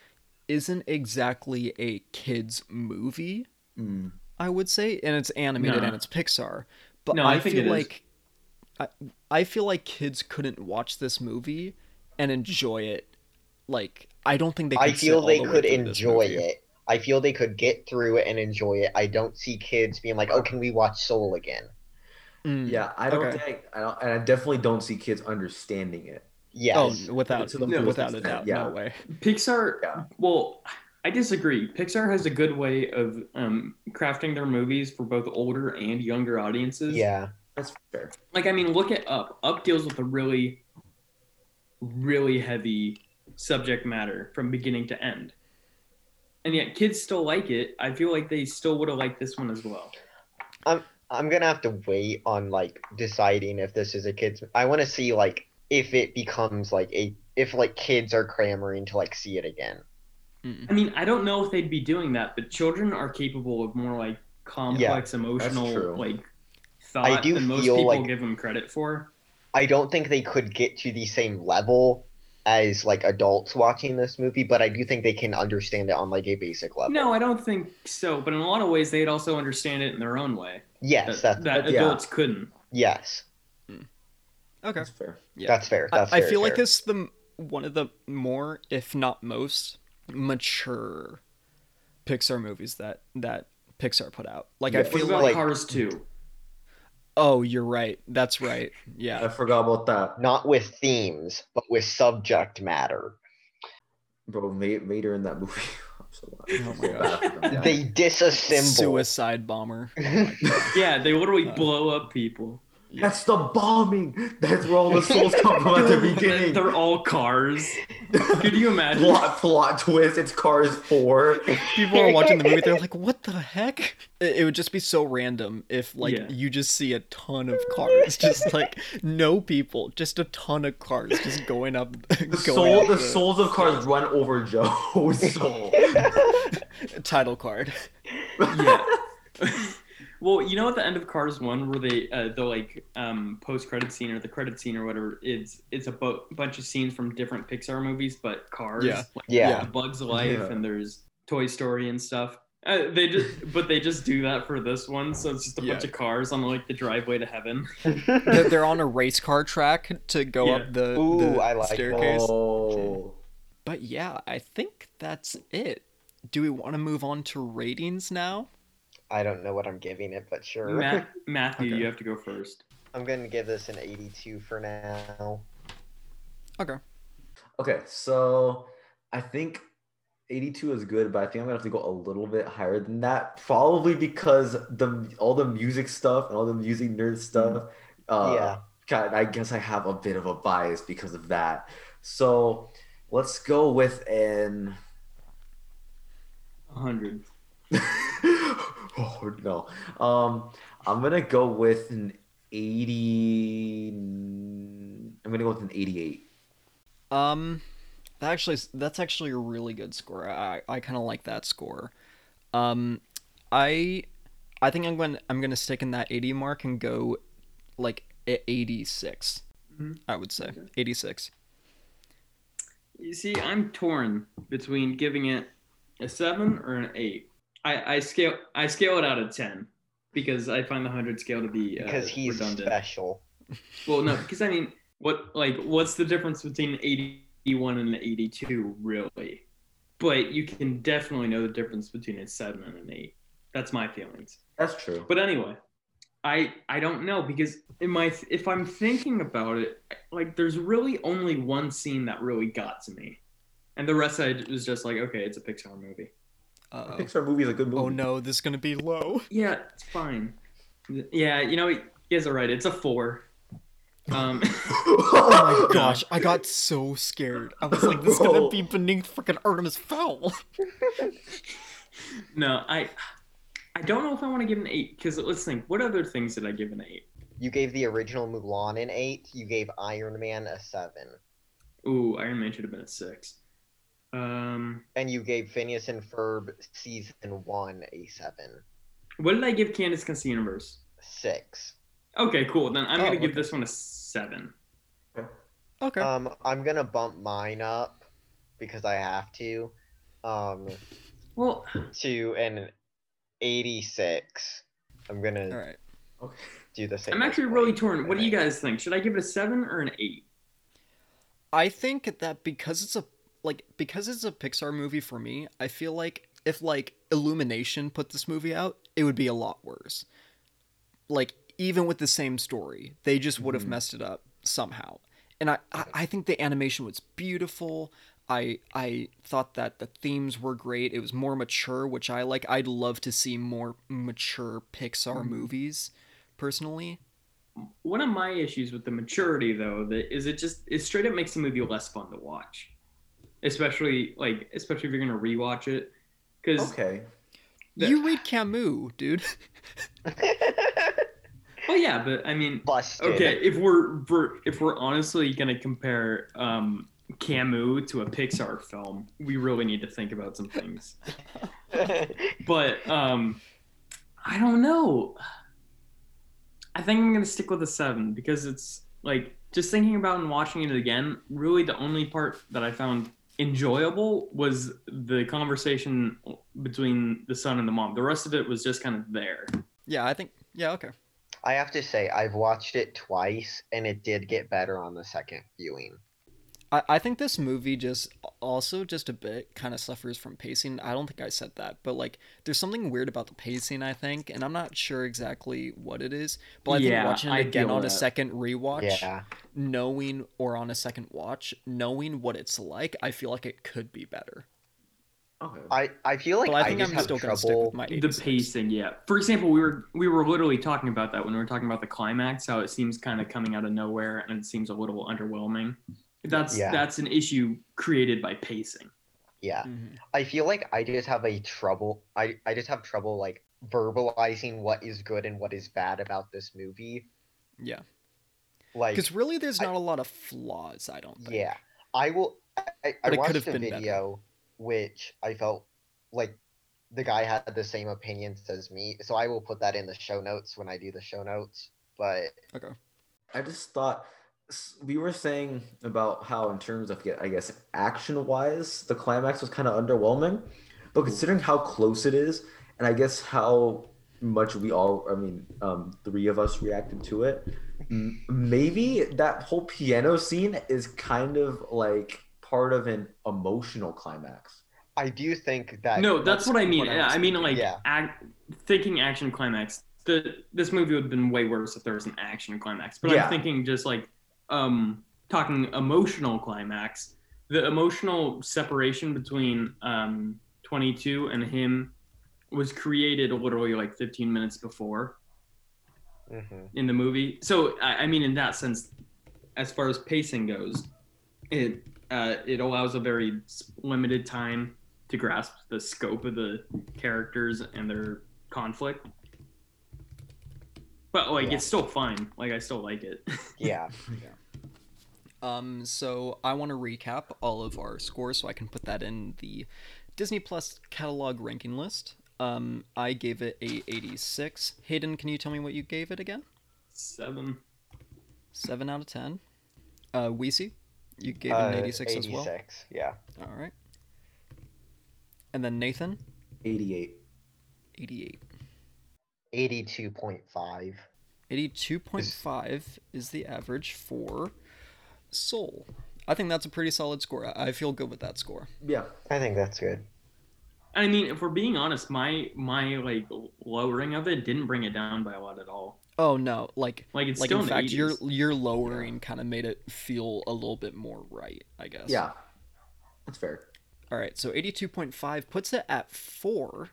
isn't exactly a kids movie. Mm. I would say, and it's animated No. and it's Pixar. But No, I, I think feel it is. like I, I feel like kids couldn't watch this movie and enjoy it. Like I don't think they. Could I feel they the could enjoy it. I feel they could get through it and enjoy it. I don't see kids being like, "Oh, can we watch Soul again?" Mm. Yeah, I don't Okay. think I don't, and I definitely don't see kids understanding it. Yes. Oh, without To the no, without a doubt, yeah. no way. Pixar, Yeah. well, I disagree. Pixar has a good way of um, crafting their movies for both older and younger audiences. yeah. That's fair. Like, I mean, look at Up. Up deals with a really, really heavy subject matter from beginning to end. And yet, kids still like it. I feel like they still would have liked this one as well. I'm gonna have to wait on like deciding if this is a kids. I want to see like if it becomes like a if like kids are clamoring to like see it again. I mean, I don't know if they'd be doing that, but children are capable of more like complex emotional true. like thought do than most people like- give them credit for. I don't think they could get to the same level as like adults watching this movie, but I do think they can understand it on like a basic level. No, I don't think so. But in a lot of ways, they'd also understand it in their own way. Yes, That, that's that yeah. adults couldn't. yes, hmm. Okay. That's fair. Yeah. that's fair. I- That's I, very feel like fair. this is the one of the more, if not most, mature Pixar movies that that Pixar put out. Like I Yeah. What feel about like, like- Cars 2? Oh, you're right. That's right. Yeah. I forgot about that, not with themes, but with subject matter. bro. Va- Vader in that movie. So, Oh my so bad for them, yeah. They disassemble. Suicide bomber. Oh. Yeah, they literally Uh, blow up people. That's the bombing. That's where all the souls come from at the beginning. They're all cars. Could you imagine? plot plot twist. It's Cars Four. People are watching the movie. They're like, "What the heck?" It, it would just be so random if like Yeah. you just see a ton of cars, just like no people, just a ton of cars just going up. The going soul, up the souls of Cars run over Joe's soul. title card. yeah. Well, you know at the end of Cars One, where they uh, the like um, post credit scene or the credit scene or whatever, it's it's a bu- bunch of scenes from different Pixar movies, but Cars. Yeah. Like, Yeah. A Bug's Life Yeah. and there's Toy Story and stuff. Uh, they just, but they just do that for this one, so it's just a bunch of cars on like the driveway to heaven. They're, they're on a race car track to go Yeah. up the, Ooh, the I like staircase. Oh. But yeah, I think that's it. Do we want to move on to ratings now? I don't know what I'm giving it, but sure. Matt, Matthew, Okay. you have to go first. I'm gonna give this an 82 for now. Okay. Okay, so I think 82 is good, but I think I'm gonna have to go a little bit higher than that. Probably because the all the music stuff and all the music nerd stuff. Uh, Yeah. God, I guess I have a bit of a bias because of that. So let's go with an. 100. oh no. Um, I'm gonna go with an 80. I'm gonna go with an 88. Um, that actually that's actually a really good score. I I kind of like that score. Um, I I think I'm going to I'm gonna stick in that 80 mark and go like at 86. Mhm. I would say Okay. 86. You see, I'm torn between giving it a seven or an eight. I, I scale I scale it out of ten because I find the hundred scale to be uh, Because he's redundant. special. Well, no, because I mean, what like what's the difference between eighty-one and eighty-two, really? But you can definitely know the difference between a seven and an eight. That's my feelings. That's true. But anyway, I I don't know because in my if I'm thinking about it, like there's really only one scene that really got to me, and the rest I was just like, okay, it's a Pixar movie. A Uh-oh. Pixar movie is a good movie. Oh no, this is gonna be low. Yeah, it's fine. Yeah, you know, you guys are right. It's a four. Um, Oh my gosh, I got so scared. I was like, this is gonna be beneath freaking Artemis Fowl. no, I I don't know if I want to give an eight because let's think. What other things did I give an eight? You gave the original Mulan an 8. You gave Iron Man a 7. Ooh, Iron Man should have been a six. Um, And you gave Phineas and Ferb season 1 a 7. what did I give Candace Against the Universe? 6. Okay, cool. Then I'm Oh, gonna give this one a seven. Okay. Um, I'm gonna bump mine up because I have to. Um, Well, to an 86. I'm gonna All right. Okay. do the same. I'm actually really torn. What do you guys think? Should I give it a seven or an eight? I think that because it's a like because it's a Pixar movie for me, I feel like if like Illumination put this movie out, it would be a lot worse. Like even with the same story, they just would have Mhm. messed it up somehow. And I, I I think the animation was beautiful. I I thought that the themes were great. It was more mature, which I like. I'd love to see more mature Pixar Mhm. movies, personally. One of my issues with the maturity, though, that is it just it straight up makes the movie less fun to watch, especially like especially if you're gonna rewatch it, because Okay. The- You read Camus, dude. well, yeah, but I mean, Busted. okay, if we're, we're if we're honestly gonna compare um, Camus to a Pixar film, we really need to think about some things. But um, I don't know. I think I'm gonna stick with a seven because it's like just thinking about and watching it again. Really, the only part that I found enjoyable was the conversation between the son and the mom. The rest of it was just kind of there. Yeah, I think. Yeah, okay. I have to say, I've watched it twice, and it did get better on the second viewing. I, I think this movie just also just a bit kind of suffers from pacing. I don't think I said that, but like there's something weird about the pacing, I think, and I'm not sure exactly what it is. But I think Yeah, watching it again feel on a second rewatch, Yeah. knowing or on a second watch, knowing what it's like, I feel like it could be better. Okay. I I feel like But I I, think just I'm have still gonna stick trouble. with my the pacing yeah for example we were we were literally talking about that when we were talking about the climax how it seems kind of coming out of nowhere and it seems a little underwhelming that's Yeah. that's an issue created by pacing Yeah, Mhm. I feel like I just have a trouble. I I just have trouble like verbalizing what is good and what is bad about this movie. Yeah, Like, because really, there's not a lot of flaws. I don't think. yeah, I will. I, I But it watched have a been better. video which I felt like the guy had the same opinions as me, so I will put that in the show notes when I do the show notes. But Okay. I just thought s- we were saying about how, in terms of, I guess, action wise, the climax was kind of underwhelming. But considering how close it is, and I guess how much we all, I mean, um, three of us reacted to it, maybe that whole piano scene is kind of like part of an emotional climax. I do think that no that's, that's what i mean what I Yeah, i mean like yeah. act, thinking action climax the this movie would have been way worse if there was an action climax but Yeah. i'm thinking just like um talking emotional climax the emotional separation between um 22 and him was created literally like 15 minutes before Mhm. in the movie. So I, I mean, in that sense, as far as pacing goes, it uh, it allows a very limited time to grasp the scope of the characters and their conflict. But like, Yeah. it's still fine. Like, I still like it. yeah, Yeah. Um, so I want to recap all of our scores so I can put that in the Disney Plus catalog ranking list. Um, I gave it a 86. Hayden, can you tell me what you gave it again? Seven. Seven out of ten. Uh, Weesey, you gave it an Uh, 86 as well. 86, Yeah, All right. And then Nathan, 88. 88. 82.5. 82.5 is the average for Soul. I think that's a pretty solid score. I I feel good with that score. Yeah. I think that's good. I mean, if we're being honest, my my like lowering of it didn't bring it down by a lot at all. Oh no, like Like it's like still in in fact the your your lowering kind of made it feel a little bit more right, I guess. Yeah. That's fair. All right, so 82.5 puts it at 4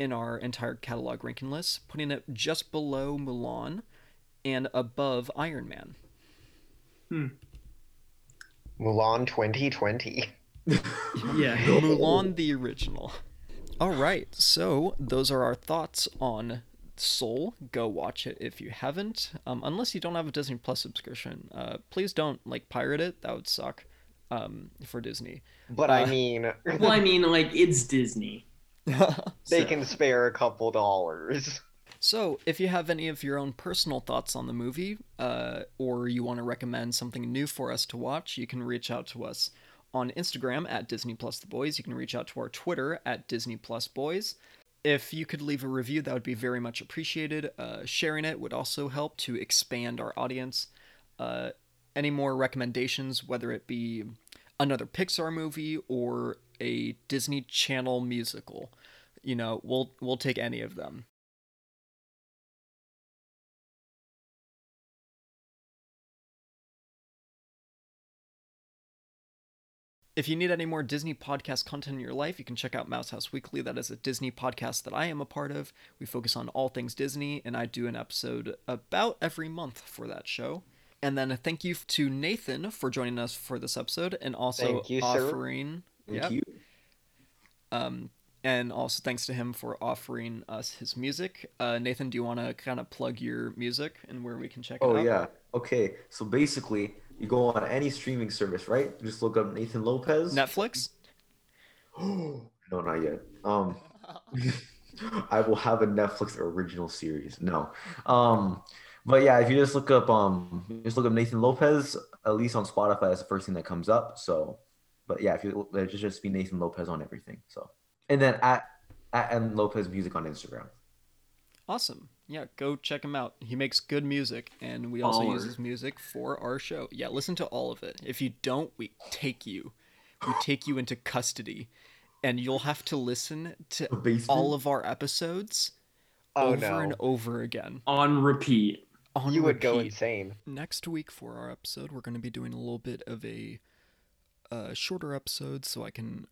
in our entire catalog ranking list, putting it just below Mulan and above Iron Man. Hmm. Mulan 2020. Yeah. Mulan the original. All right, so those are our thoughts on Soul. Go watch it if you haven't. Um, unless you don't have a Disney Plus subscription, uh, please don't like pirate it. That would suck um, for Disney. But I Uh, mean, Well, I mean, like it's Disney. they so- can spare a couple dollars. So, if you have any of your own personal thoughts on the movie, uh, or you want to recommend something new for us to watch, you can reach out to us on Instagram at Disney Plus The Boys. You can reach out to our Twitter at Disney Plus Boys. If you could leave a review, that would be very much appreciated. Uh, sharing it would also help to expand our audience. Uh, any more recommendations, whether it be another Pixar movie or a Disney Channel musical, you know, we'll we'll take any of them. If you need any more Disney podcast content in your life, you can check out Mouse House Weekly. That is a Disney podcast that I am a part of. We focus on all things Disney, and I do an episode about every month for that show. And then a thank you to Nathan for joining us for this episode, and also you, sir. Thank Yep. you. Um, and also thanks to him for offering us his music. Uh, Nathan, do you want to kind of plug your music and where we can check Oh it out? yeah. Okay. So basically, you go on any streaming service, right? Just look up Nathan Lopez. Netflix. no, not yet. Um, I will have a Netflix original series. No. Um, but yeah, if you just look up um, just look up Nathan Lopez. At least on Spotify, that's the first thing that comes up. So, but yeah, if you there's just just be Nathan Lopez on everything. So, and then at at M Lopez Music on Instagram. Awesome. Yeah, go check him out. He makes good music, and we also use his music for our show. Yeah, listen to all of it. If you don't, we take you. We take you into custody, and you'll have to listen to all of our episodes Oh over no. and over again. On repeat. On you would go insane. next week for our episode we're going to be doing a little bit of a uh, shorter episode so i can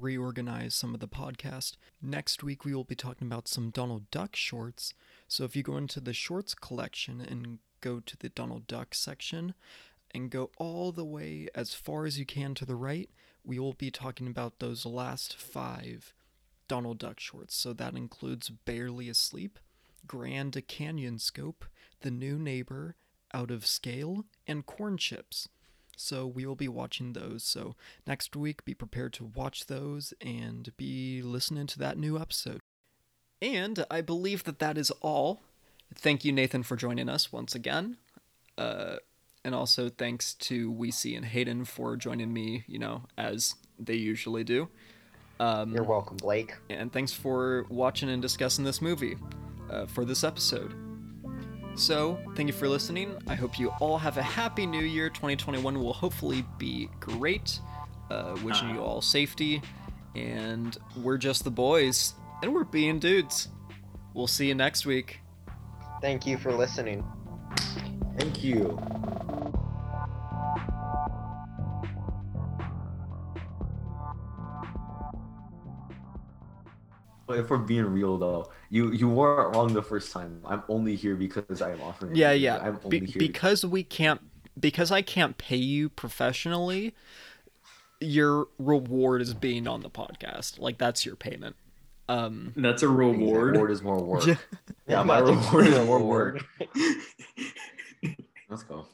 reorganize some of the podcast. Next week, we will be talking about some Donald Duck shorts. So if you go into the shorts collection and go to the Donald Duck section and go all the way as far as you can to the right, we will be talking about those last five Donald Duck shorts. So that includes Bearly Asleep, Grand Canyonscope, The New Neighbor, Out of Scale, and Corn Chips. So we will be watching those. So next week, be prepared to watch those and be listening to that new episode. And I believe that that is all. Thank you, Nathan, for joining us once again. Uh, and also thanks to Weesey and Hayden for joining me, you know, as they usually do. Um, You're welcome, Blake. and thanks for watching and discussing this movie uh, for this episode. So, thank you for listening. I hope you all have a happy new year. 2021 will hopefully be great. Uh, wishing you all safety. And we're just the boys, and we're being dudes. We'll see you next week. Thank you for listening. Thank you. If we're being real though, you you weren't wrong the first time. I'm only here because I am offering. Yeah, you. yeah. I'm Be- here because we can't, because I can't pay you professionally. Your reward is being on the podcast. Like that's your payment. Um, That's a Reward. reward. is more work. Yeah. Yeah, my reward is more work. Let's go.